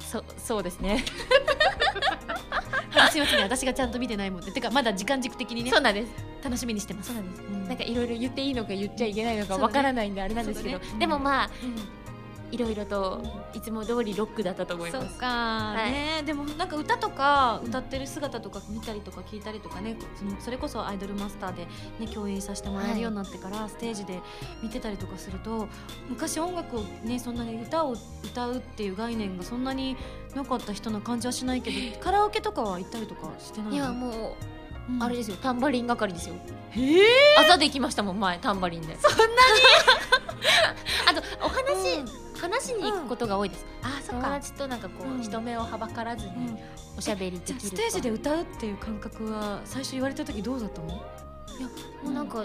そそうですね。あすいませんね。私がちゃんと見てないもんで。てかまだ時間軸的にねそうなんです。楽しみにしてます。そうなんです、うん。なんかいろいろ言っていいのか言っちゃいけないのかわからないんであれなんですけど、そうだね。でもまあうんいろいろといつも通りロックだったと思います。そっか、い。ね。でもなんか歌とか歌ってる姿とか見たりとか聞いたりとかねそのそれこそアイドルマスターで、ね、共演させてもらえるようになってから、ステージで見てたりとかすると昔音楽をねそんなに歌を歌うっていう概念がそんなになかった人な感じはしないけどカラオケとかは行ったりとかしてないいやもううん。あれですよ。タンバリン係ですよ。朝で行きましたもん前タンバリンで。そんなに？あとお話、うん話しに行くことが多いです、あそっ友か、達となんかこう、うん。人目をはばからずにうん、おしゃべりでじゃきるあステージで歌うっていう感覚は最初言われた時どうだったの？もうなんか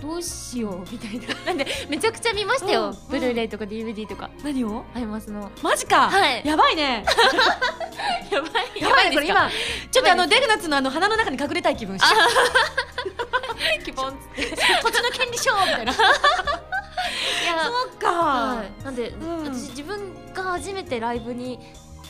どうしようみたいな。なんでめちゃくちゃ見ましたよ、うんブルーレイとか DVD とか。何を？ありますの。マジか、はい。やばいね。やばいやばいねこれ今。ちょっとあのデグナッツのあの鼻の中に隠れたい気分し キボンっつって。土地の権利書みたいなそいやっか、はい、なんで、うん。私自分が初めてライブに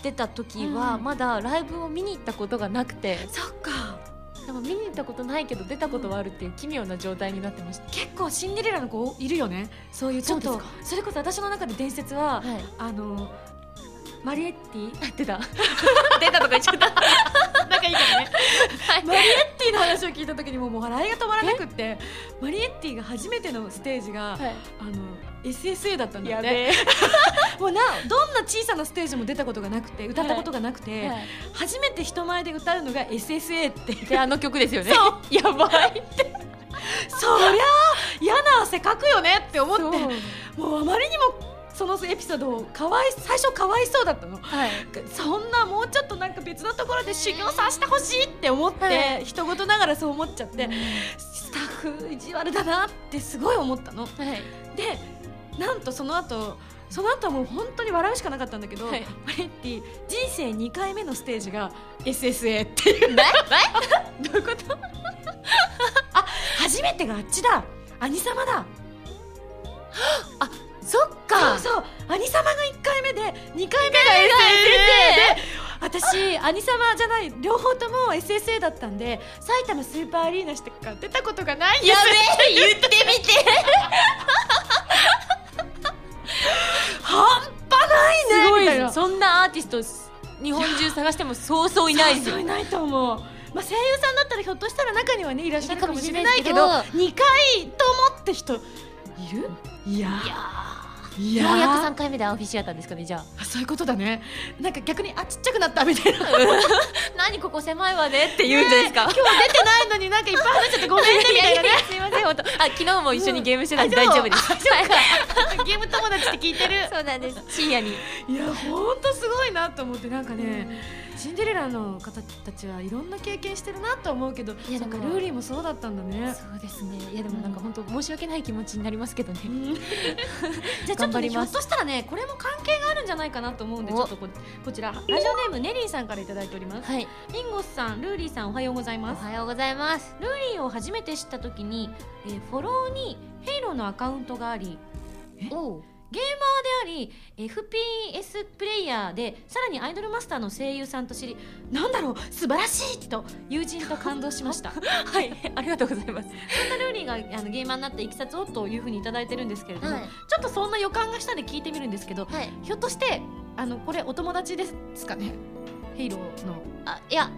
出た時は、うん。まだライブを見に行ったことがなくて。そっか。でも見に行ったことないけど出たことはあるっていう奇妙な状態になってました、結構シンデレラの子いるよね。そういうちょっとそれこそ私の中で伝説は、はいあのマリエッティ出た出たとか。言っちゃった仲いいからねはい。マリエッティの話を聞いた時にもうもう笑いが止まらなくってマリエッティが初めてのステージが、はい。あの SSA だったんだって。もうなどんな小さなステージも出たことがなくて歌ったことがなくて、はい。初めて人前で歌うのが SSA っていあの曲ですよね。やばいそりゃ嫌な汗かくよねって思って。もうあまりにもそのエピソードをかわい最初かわいそうだったの。はい。そんなもうちょっとなんか別のところで修行させてほしいって思って、はい。人事ながらそう思っちゃって、スタッフ意地悪だなってすごい思ったの。はい。でなんとその後その後はもう本当に笑うしかなかったんだけど、はい。マレッティ人生2回目のステージが SSA っていう。ど どういうこと？あ初めてがあっちだ。兄様だそっか。そうそう。兄様が1回目で2回目が SSA で。私兄様じゃない両方とも SSA だったんで埼玉スーパーアリーナしてから出たことがないんです。やべえ言ってみて。半端ないねすごい。みたいそんなアーティスト日本中探してもそうそういないですよそういないと思う。まあ、声優さんだったらひょっとしたら中にはねいらっしゃるかもしれないけどいるかもし2回ともって人いる？いやようやく3回目でアンフィシアターですかねじゃあ。そういうことだね。なんか逆にあちっちゃくなったみたいな。あ 何ここ狭いわねって言うんですか、今日出てないのになんかいっぱい話しちゃってごめんねみたいなね。すいません本当。あ昨日も一緒にゲームしてたんでう。ん大丈夫です、はい。ゲーム友達って聞いてる。そうなんです。深夜に。いやほんとすごいなと思ってなんかね、シンデレラの方たちはいろんな経験してるなと思うけどいやなんかルーリーもそうだったんだね。そうですね。いやでもなんか本当申し訳ない気持ちになりますけどね。うん。じゃあちょっとねひょっとしたらねこれも関係があるんじゃないかなと思うんでちおょっとここちらラジオネームネリーさんからいただいております。はい。ミンゴスさんルーリーさんおはようございおます。はようございます。ルーリーを初めて知った時に、えーフォローにヘイローのアカウントがありおうゲーマーであり FPS プレイヤーでさらにアイドルマスターの声優さんと知りなんだろう素晴らしいと友人と感動しました。そ んはいありがとうございます。なルーリーがあのゲーマーになったいきさつをというふうにいただいてるんですけれども、はい。ちょっとそんな予感がしたんで聞いてみるんですけどはい。ひょっとしてあのこれお友達ですかね？ Halo の、あいや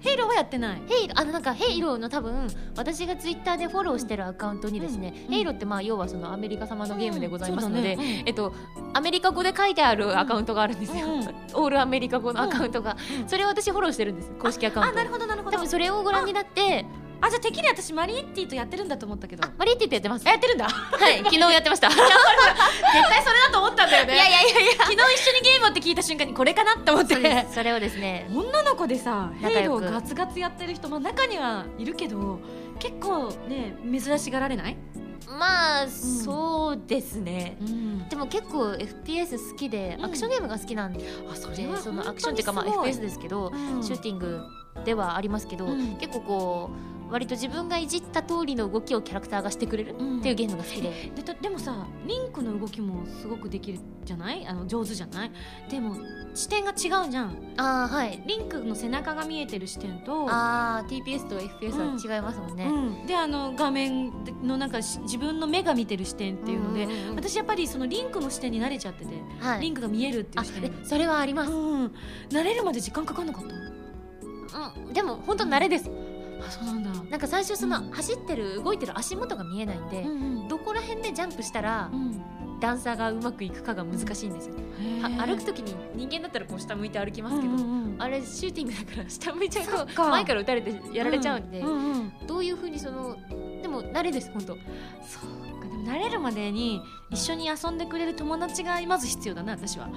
Halo はやってない。ヘイロあのなんか Halo の多分私がツイッターでフォローしてるアカウントにですね、うん Halo ってまあ要はそのアメリカ様のゲームでございますので、えっとアメリカ語で書いてあるアカウントがあるんですよ、オールアメリカ語のアカウントが、うん。それを私フォローしてるんです公式アカウント。あなるほどなるほど。多分それをご覧になってあじゃあてっきり私マリエッティとやってるんだと思ったけど。あマリエッティってやってます。やってるんだ。はい 昨日やってました。い 絶対それだと思ったんだよね。やいやいやいや。昨日一緒にゲームって聞いた瞬間にこれかなって思って。それをですね。女の子でさ Halo ガツガツやってる人、まあ、中にはいるけど結構ね珍しがられない、まあ、そうですね。うん、でも結構 FPS 好きでうん。アクションゲームが好きなんで、あそれはそのアクションっていうかまあ FPS ですけど、うん。シューティングではありますけど、うん。結構こう割と自分がいじった通りの動きをキャラクターがしてくれるっていうゲームが好きで、でとでもさリンクの動きもすごくできるじゃないあの上手じゃない？でも視点が違うじゃん。ああはい。リンクの背中が見えてる視点とああ TPS と FPS は違いますもんね、うん、であの画面のなんかし自分の目が見てる視点っていうので、んんうん私やっぱりそのリンクの視点に慣れちゃってて、はい、リンクが見えるっていあう視点。でそれはあります、うん、慣れるまで時間かかんなかった？うん、でも本当慣れです、あそうなんだ、なんか最初その、うん。走ってる動いてる足元が見えないんで、んどこら辺でジャンプしたらうん。段差がうまくいくかが難しいんですよ、歩く時に人間だったらこう下向いて歩きますけど、あれシューティングだから下向いちゃうと前から撃たれてやられちゃうんで、どういうふうにそのでも慣れです本当。そう。かでも慣れるまでに一緒に遊んでくれる友達がまず必要だな私は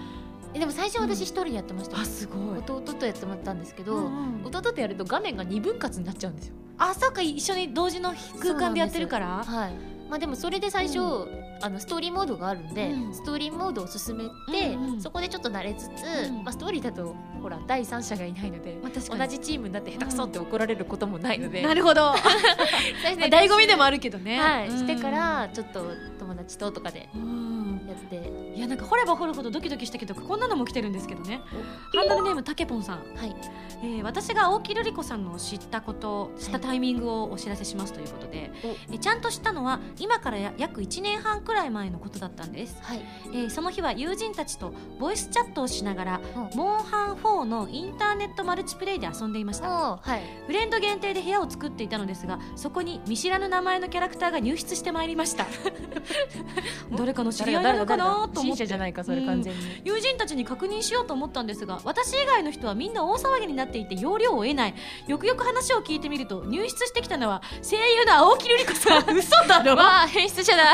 えでも最初私一人でやってましたよ、すごい。弟とやってもらったんですけど、うんうん。弟とやると画面が二分割になっちゃうんですよ。あそうか一緒に同時の空間でやってるから。はい。まあでもそれで最初、うあのストーリーモードがあるんで、うん。ストーリーモードを進めて、うんうん。そこでちょっと慣れつつ、うん。まあ、ストーリーだとほら第三者がいないのでまあ同じチームになって下手くそって怒られることもないので、なるほど。醍醐味でもあるけどね。はい、うん。してからちょっと友達ととかでうん。やって。いやなんか掘れば掘るほどドキドキしたけどこんなのも来てるんですけどね。ハンドルネームたけぽんさん、はい。えー私が大木瑠璃子さんの知ったこと知ったタイミングをお知らせしますということで、えーちゃんと知ったのは今からや約1年半くらい前のことだったんです、はい。えーその日は友人たちとボイスチャットをしながらうん。モンハン4のインターネットマルチプレイで遊んでいました。はい。フレンド限定で部屋を作っていたのですがそこに見知らぬ名前のキャラクターが入室してまいりました。誰かの知り合いなのかなと思って。じゃないかそれ完全に、友人たちに確認しようと思ったんですが私以外の人はみんな大騒ぎになっていて要領を得ない。よくよく話を聞いてみると入室してきたのは声優の青木瑠璃子さん。嘘だろ。わあ変質者だ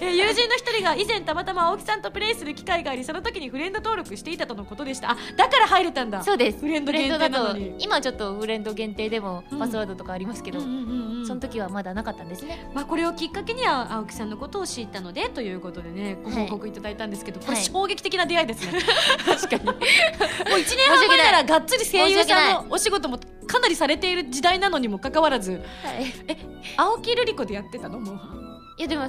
えー友人の一人が以前たまたま青木さんとプレイする機会がありその時にフレンド登録していたとのことでした。あだから入れたんだ。そうです。フレンド限定なのに。今ちょっとフレンド限定でもうん。パスワードとかありますけど、うんうんうんうん。その時はまだなかったんですね。まあ、これをきっかけには青木さんのことを知ったのでということでねご報告い。ただいたんですけど、これはい衝撃的な出会いですね、確かに。もう1年半前からがっつり声優さんのお仕事もかなりされている時代なのにもかかわらず。はい。青木瑠璃子でやってたの？もういやでも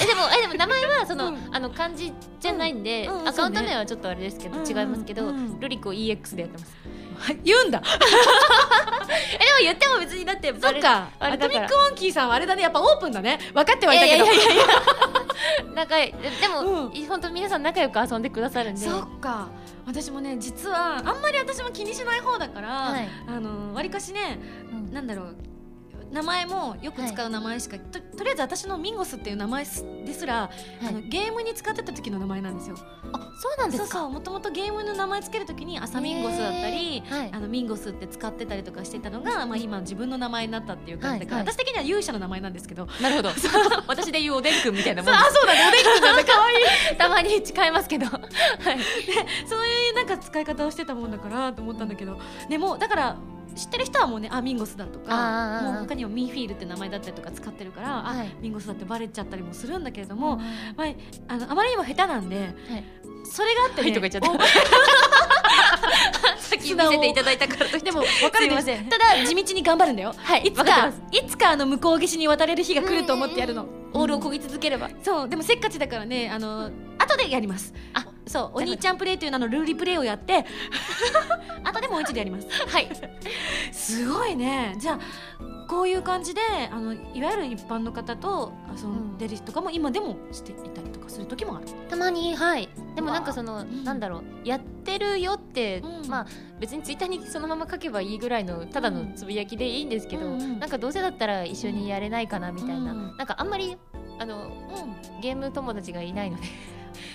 えでもえでも名前はその、うんあの漢字じゃないんで、うん。うん。アカウント名はちょっとあれですけど、うん違いますけど、うんルリコ EX でやってます。言うんだ。えでも言っても別にだってそっか。アトミックモンキーさんはあれだね。やっぱオープンだね。分かってはいたけど。いやいやいやいや仲ででも、う本当皆さん仲良く遊んでくださるんで。そっか。私もね実はあんまり私も気にしない方だから、はい。あのわりかしねうん。なんだろう名前もよく使う名前しか、ととりあえず私のミンゴスっていう名前すですら、はい。あのゲームに使ってた時の名前なんですよ。あそうなんですか？そうそう。もともとゲームの名前つける時にアサミンゴスだったり、はい。あのミンゴスって使ってたりとかしてたのが、まあ、今自分の名前になったっていう感じだから、はい。はい私的には勇者の名前なんですけど。なるほど。私で言う。おでんくんみたいなもんあそうだねおでんくんなんだ。かわいい。たまに違いますけど。はい。そういうなんか使い方をしてたもんだからと思ったんだけど。でもだから知ってる人はもうねあミンゴスだとかもう他にもミーフィールって名前だったりとか使ってるから、はい。あミンゴスだってバレちゃったりもするんだけれども、もまあ、あのあまりにも下手なんではい。それがあってね、はいとか言っちゃった。お さっき見せていただいたからとでも分かるんですすいません。ただ地道に頑張るんだよ、はいいつかいつかあの向こう岸に渡れる日が来ると思ってやるの、オールをこぎ続ければ。そうでもせっかちだからねあの後でやります。あそうお兄ちゃんプレイという名のルーリプレイをやって。後でもう一度やります。はい。すごいね。じゃあこういう感じであのいわゆる一般の方と遊ん。でる人とかも今でもしていたりとかする時もある。たまにはい。でもなんかその、ん。なんだろう。やってるよって、うん。まあ別にツイッターにそのまま書けばいいぐらいのただのつぶやきでいいんですけど、うんうん。なんかどうせだったら一緒にやれないかなみたいな、うん。なんかあんまりあのゲーム友達がいないので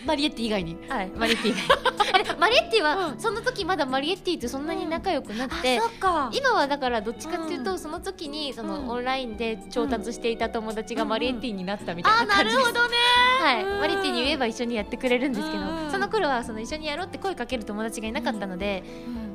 マリエッティ以外に。はい。マリエッティがあれマリエッティは、うん。その時まだマリエッティとそんなに仲良くなくて、そっか。今はだからどっちかっていうと、うん。その時にその、うん。オンラインで調達していた友達がうん。マリエッティになったみたあいな感じ。です、なるほどね。はい、うん。マリエッティに言えば一緒にやってくれるんですけど、うん。その頃はその一緒にやろうって声かける友達がいなかったので、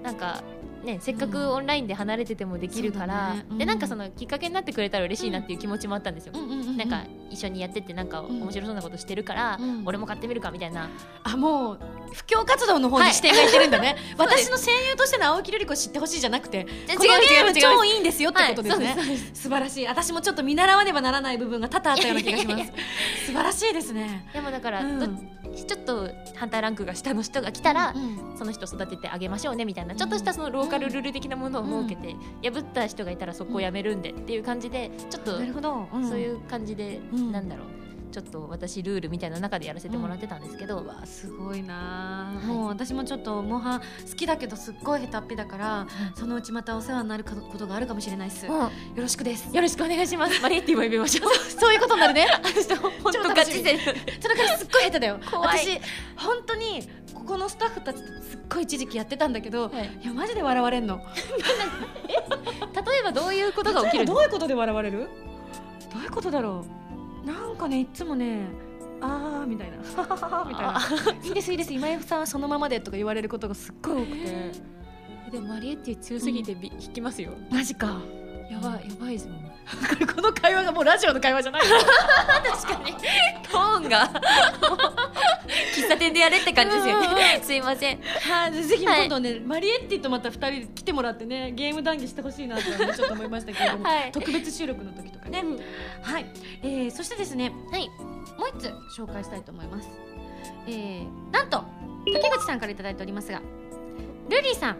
なんかねせっかくオンラインで離れててもできるから、そうだねうん。でなんかそのきっかけになってくれたら嬉しいなっていう気持ちもあったんですよ。うんうんうんうん。なんか一緒にやってってなんか面白そうなことしてるから、うん。俺も買ってみるかみたいな、あもう布教活動の方に視点がいってるんだね、私の戦友としての青木瑠璃子を知ってほしいじゃなくてこのゲーム超いいんですよってことですね、はいす素晴らしい。私もちょっと見習わねばならない部分が多々あったような気がします。素晴らしいですね。でもだから、うん。どちょっと反対ランクが下の人が来たら、うんその人育ててあげましょうねみたいなちょっとしたそのローカルルール的なものを設けて、破った人がいたらそこをやめるんでっていう感じでちょっとなるほど、そういうう感じで、うんなんだろう。ちょっと私ルールみたいな中でやらせてもらってたんですけど、んわすごいな。あ、はい。もう私もちょっとモンハン好きだけどすっごい下手っぴだからそのうちまたお世話になることがあるかもしれないです、ようん。ろしくです。よろしくお願いします。マリエッティも呼びましょう。そういうことになるね。本当ガチ勢。それからすっごい下手だよ。怖い。私本当にここのスタッフたちとすっごい一時期やってたんだけど、はい。い、やマジで笑われんの。例えばどういうことが起きるどういうことで笑われる？どういうことだろう？なんかねいつもねあーみたいなははははみたいな。いいですいいです今井さんはそのままでとか言われることがすっごい多くて。でもマリエッティ強すぎてび、引きますよ。マジか。やばいやばいですもん この会話がもうラジオの会話じゃない 確かに。トーンが。喫茶店でやれって感じですよね。すいません。はい、ぜひはい今度ね、マリエッティとまた二人来てもらってねゲーム談義してほしいなとはねちょっと思いましたけれども、はい。特別収録の時とかね、はい、えー、そしてですねはい。もう一つ紹介したいと思います。えー、なんと竹口さんからいただいておりますがルリーさん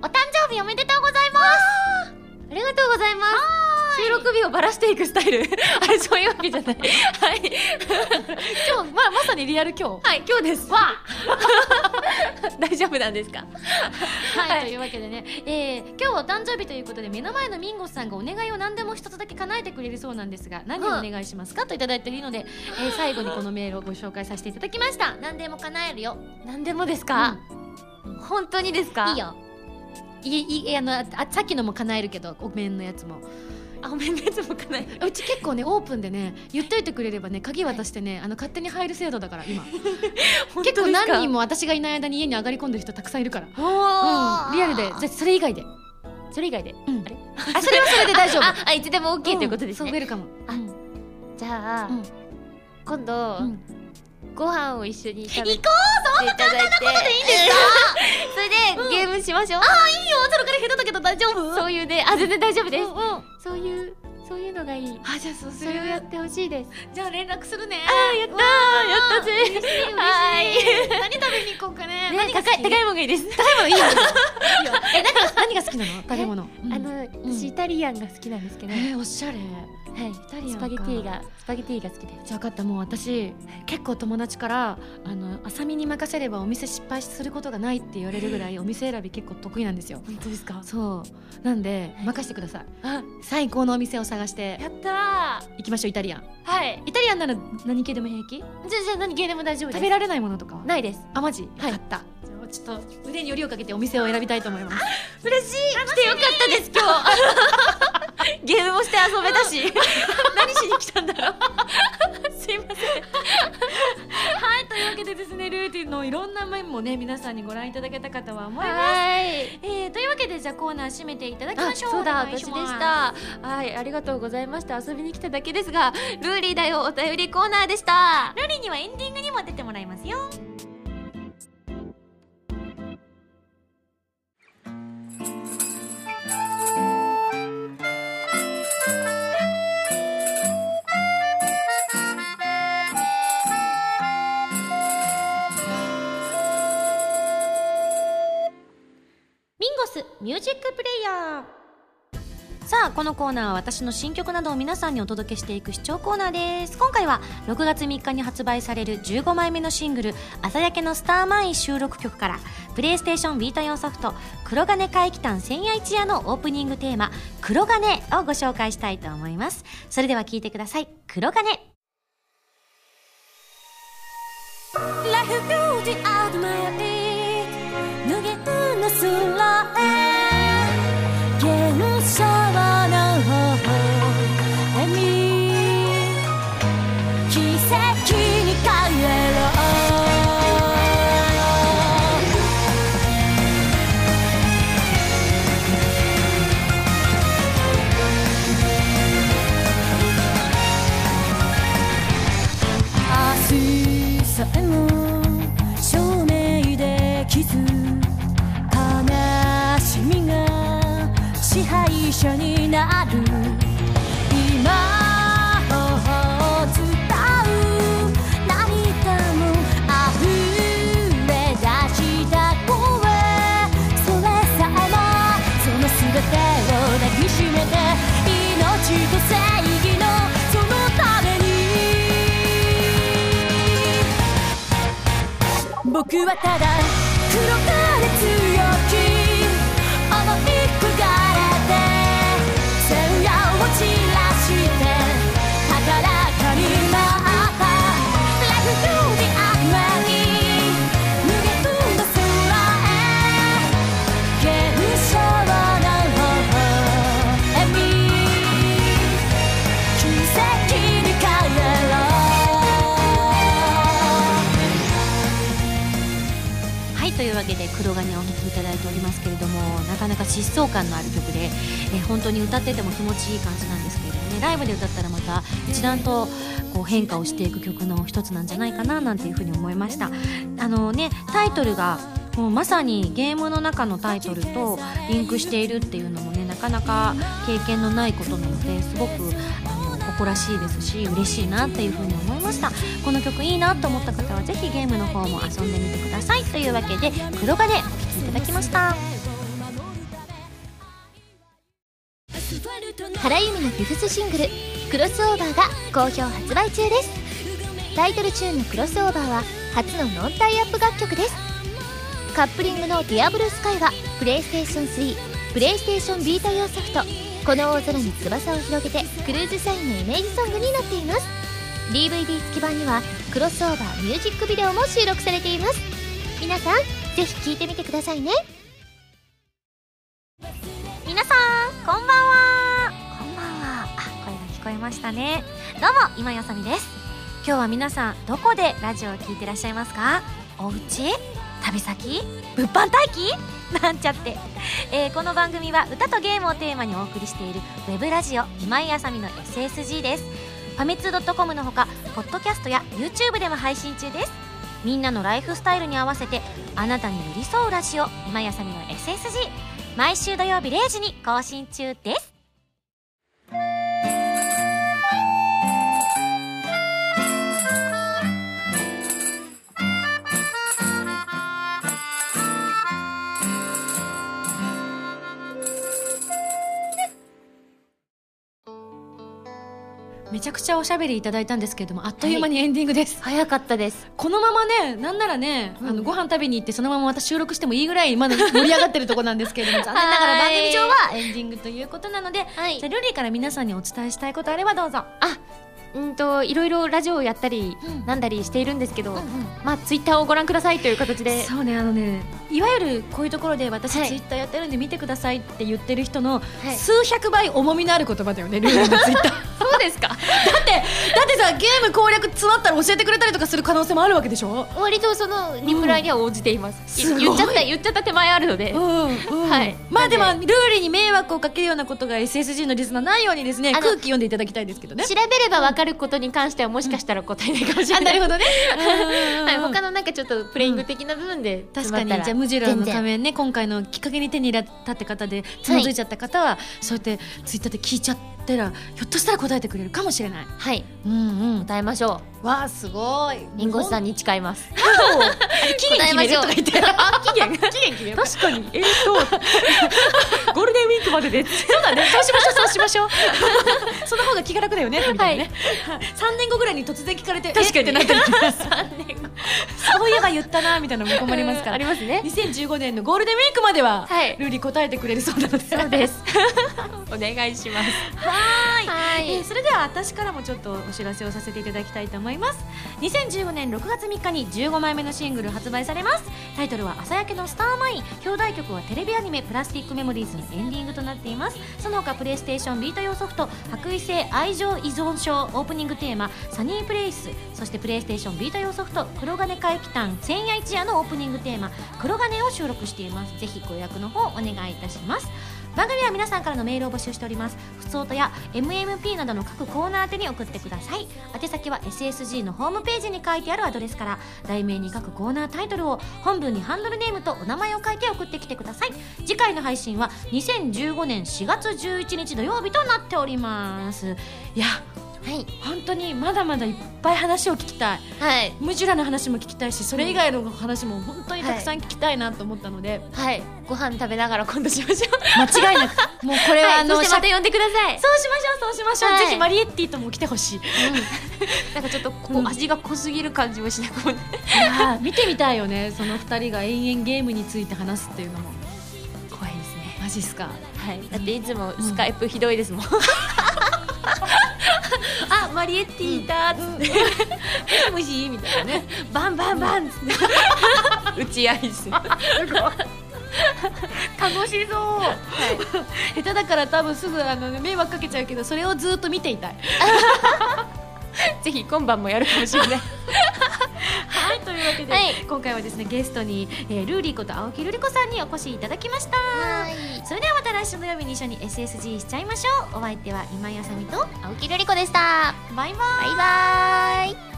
お誕生日おめでとうございます。ありがとうございます収録日をばらしていくスタイル。あれそういうわけじゃない。はい。今日まあまさにリアル今日。はい今日です。わ 大丈夫なんですか？はい、はい。というわけでね、えー、今日はお誕生日ということで目の前のミンゴスさんがお願いを何でも一つだけ叶えてくれるそうなんですが何をお願いしますかといただいているので、えー、最後にこのメールをご紹介させていただきました。何でも叶えるよ。何でもですか、本当にですか？いいよ。いいいあのああさっきのも叶えるけどお面のやつもあごめんねいつも叶えるうち結構ねオープンでね言っといてくれればね鍵渡してねあの勝手に入る制度だから今。結構何人もも私がいない間に家に上がり込んでる人たくさんいるから。おうん。リアルで。じゃあそれ以外で。それ以外で。うん。あれ？あそれはそれで大丈夫。ああいつでも OK ということですね。そうウェルカム。あうん。じゃあ、うん。今度、うん。ご飯を一緒に食べてい行ただいて。そんなことでいいん。ですかそれで、ゲームしましょう。ああいいよ。それから下手だけど大丈夫？そういうねあ全然大丈夫です、うんうん。そういうそういうのがいい。あじゃあそうすそるれをやってほしいです。じゃあ連絡するね。あやったーやったぜ。嬉しい嬉しい。はい。何食べに行こうかね。ね何が好き？高い高いものがいいです。高いものいいよ いいよ。え何が何が好きなの？食べ物。うん。あの、私イタリアンが好きなんですけど、えーおしゃれ。はい。タリアンか。スパゲティがスパゲティが好きです。じゃあ分かったもう私結構友達からあの浅見に任せればお店失敗することがないって言われるぐらいお店選び結構得意なんですよ。本当ですか？そう。なんで任せてください。あ最高のお店を探して。やった行きましょうイタリアン。ーはい。イタリアンなら何系でも平気？じゃあじ何系でも大丈夫です。食べられないものとかは？ないです。あマジ？はい。よかったちょっと腕によりをかけてお店を選びたいと思います。嬉しい。来てよかったです今日。ゲームもして遊べたし。何しに来たんだろう。すいません。はいというわけでですねルーティリのいろんな面もね皆さんにご覧いただけたかとは思います、はい。えー、というわけでじゃあコーナー締めていただきましょう。あそうだ私でした。はいありがとうございました。遊びに来ただけですがルーリーだよお便りコーナーでした。ルリにはエンディングにも出てもらいますよスミュージックプレイヤー。さあこのコーナーは私の新曲などを皆さんにお届けしていく視聴コーナーです。今回は6月3日に発売される15枚目のシングル「朝焼けのスターマイン」収録曲からプレイステーションビート用ソフト「黒金怪奇譚千夜一夜」のオープニングテーマ「黒金」をご紹介したいと思います。それでは聴いてください「黒金」Life goes out my way 無限の空僕はただというわけで黒金をお聴きいただいておりますけれどもなかなか疾走感のある曲で、えー本当に歌ってても気持ちいい感じなんですけれどもね。ライブで歌ったらまた一段とこう変化をしていく曲の一つなんじゃないかななんていうふうに思いました。あのねタイトルがもうまさにゲームの中のタイトルとリンクしているっていうのもねなかなか経験のないことなのですごく誇らしいですし嬉しいなっていうふうに思いました。この曲いいなと思った方はぜひゲームの方も遊んでみてください。というわけで黒金お聴きいただきました。原由美のフィフスシングル「クロスオーバー」が好評発売中です。タイトルチューンの「クロスオーバー」は初のノンタイアップ楽曲です。カップリングの「ディアブルスカイはプレイステーション3プレイステーションビータ用ソフト「この大空に翼を広げて」クルーズサインのイメージソングになっています。DVD 付き版にはクロスオーバーミュージックビデオも収録されています。皆さんぜひ聴いてみてくださいね。皆さんこんばんは。こんばんは。あ声が聞こえましたね。どうも今やさみです。今日は皆さんどこでラジオを聞いてらっしゃいますか？お家？旅先？物販待機？なんちゃって、えーこの番組は歌とゲームをテーマにお送りしているウェブラジオ今井あさみの SSG です。ファミツー .com のほかポッドキャストや YouTube でも配信中です。みんなのライフスタイルに合わせてあなたに寄り添うラジオ今井あさみの SSG 毎週土曜日0時に更新中です。めちゃくちゃおしゃべりいただいたんですけれどもあっという間にエンディングです、早かったです。このままねなんならね、うん。あのご飯食べに行ってそのまままた収録してもいいぐらいまだ 盛り上がってるとこなんですけれども残念ながら番はい組上はエンディングということなので、はい。じゃあルリーから皆さんにお伝えしたいことあればどうぞうんといろいろラジオをやったり、うん。なんだりしているんですけど、まあツイッターをご覧くださいという形で。そうねあのねいわゆるこういうところで私はい。ツイッターやってるんで見てくださいって言ってる人のはい。数百倍重みのある言葉だよね、ルリーのツイッター。そうそうですか？だってだってさゲーム攻略詰まったら教えてくれたりとかする可能性もあるわけでしょ？割とそのリプライには応じています、すごい。言っちゃった言っちゃった手前あるので、うんうん。はい。まあでもルーリーに迷惑をかけるようなことが SSG のリスナーないようにですねあの空気読んでいただきたいですけどね。調べれば分かることに関してはもしかしたら答えないかもしれない、あなるほどね。はい、他ののなんかちょっとプレイング的な部分で確かにじゃあムジュラの全然仮面ね今回のきっかけに手に入れたって方でつまずいちゃった方は、そうやってツイッターで聞いちゃったらひょっとしたら答えてくれるかもしれない。はい。うんうん。答えましょわあすごい。うリンゴさんに誓います。期限決めるとか言ってあ期限期限決める。確かに。えー、と ゴールデンウィークまででそうだね。そうしましょうそうしましょう。その方が気が楽だよねみたいなね、3年後ぐらいに突然聞かれて確かに。えってなったり3 年後。そういえば言ったなみたいなのも困りますから。ありますね。2015年のゴールデンウィークまでは、はい。ルーリー答えてくれるそうなのでそうです。お願いします。はい。はい。えーそれでは私からもちょっとお知らせをさせていただきたいと思います2015年6月3日に15枚目のシングル発売されます。タイトルは「朝焼けのスターマイン」表題曲はテレビアニメ「プラスティックメモリーズ」のエンディングとなっています。その他プレイステーションビート用ソフト「白衣性愛情依存症」オープニングテーマ「サニープレイス」そしてプレイステーションビート用ソフト「黒金回帰譚千夜一夜」のオープニングテーマ「黒金」を収録しています。ぜひご予約の方お願いいたします。番組は皆さんからのメールを募集しております。ふつおとや MMP などの各コーナー宛てに送ってください。宛先は SSG のホームページに書いてあるアドレスから。題名に各コーナータイトルを本文にハンドルネームとお名前を書いて送ってきてください。次回の配信は2015年4月11日土曜日となっております。いやはい。本当にまだまだいっぱい話を聞きたい。はい。ムジュラの話も聞きたいしそれ以外の話も本当にたくさん聞きたいなと思ったので、はい。ご飯食べながら今度しましょう。間違いなく。もうこれは、はい。また呼んでください。そうしましょうそうしましょう、はい。ぜひマリエッティとも来てほしい。なんかちょっとこう、味が濃すぎる感じもしなくも 見てみたいよね。その二人が延々ゲームについて話すっていうのも。怖いですね。マジっすか。はい。だっていつもスカイプひどいですもん、あマリエッティいたっつって、もしもしみたいなね。バンバンバンっつって。打ち合いして。楽しそう、はい、下手だから多分すぐあの迷惑かけちゃうけどそれをずっと見ていたい ぜひ今晩もやるかもしれない。はいというわけで、はい。今回はですねゲストに、えールーリーこと青木瑠璃子さんにお越しいただきました。それではまた来週土曜日に一緒に SSG しちゃいましょう。お相手は今井あさみと青木瑠璃子でした。バイバイ。バイバイ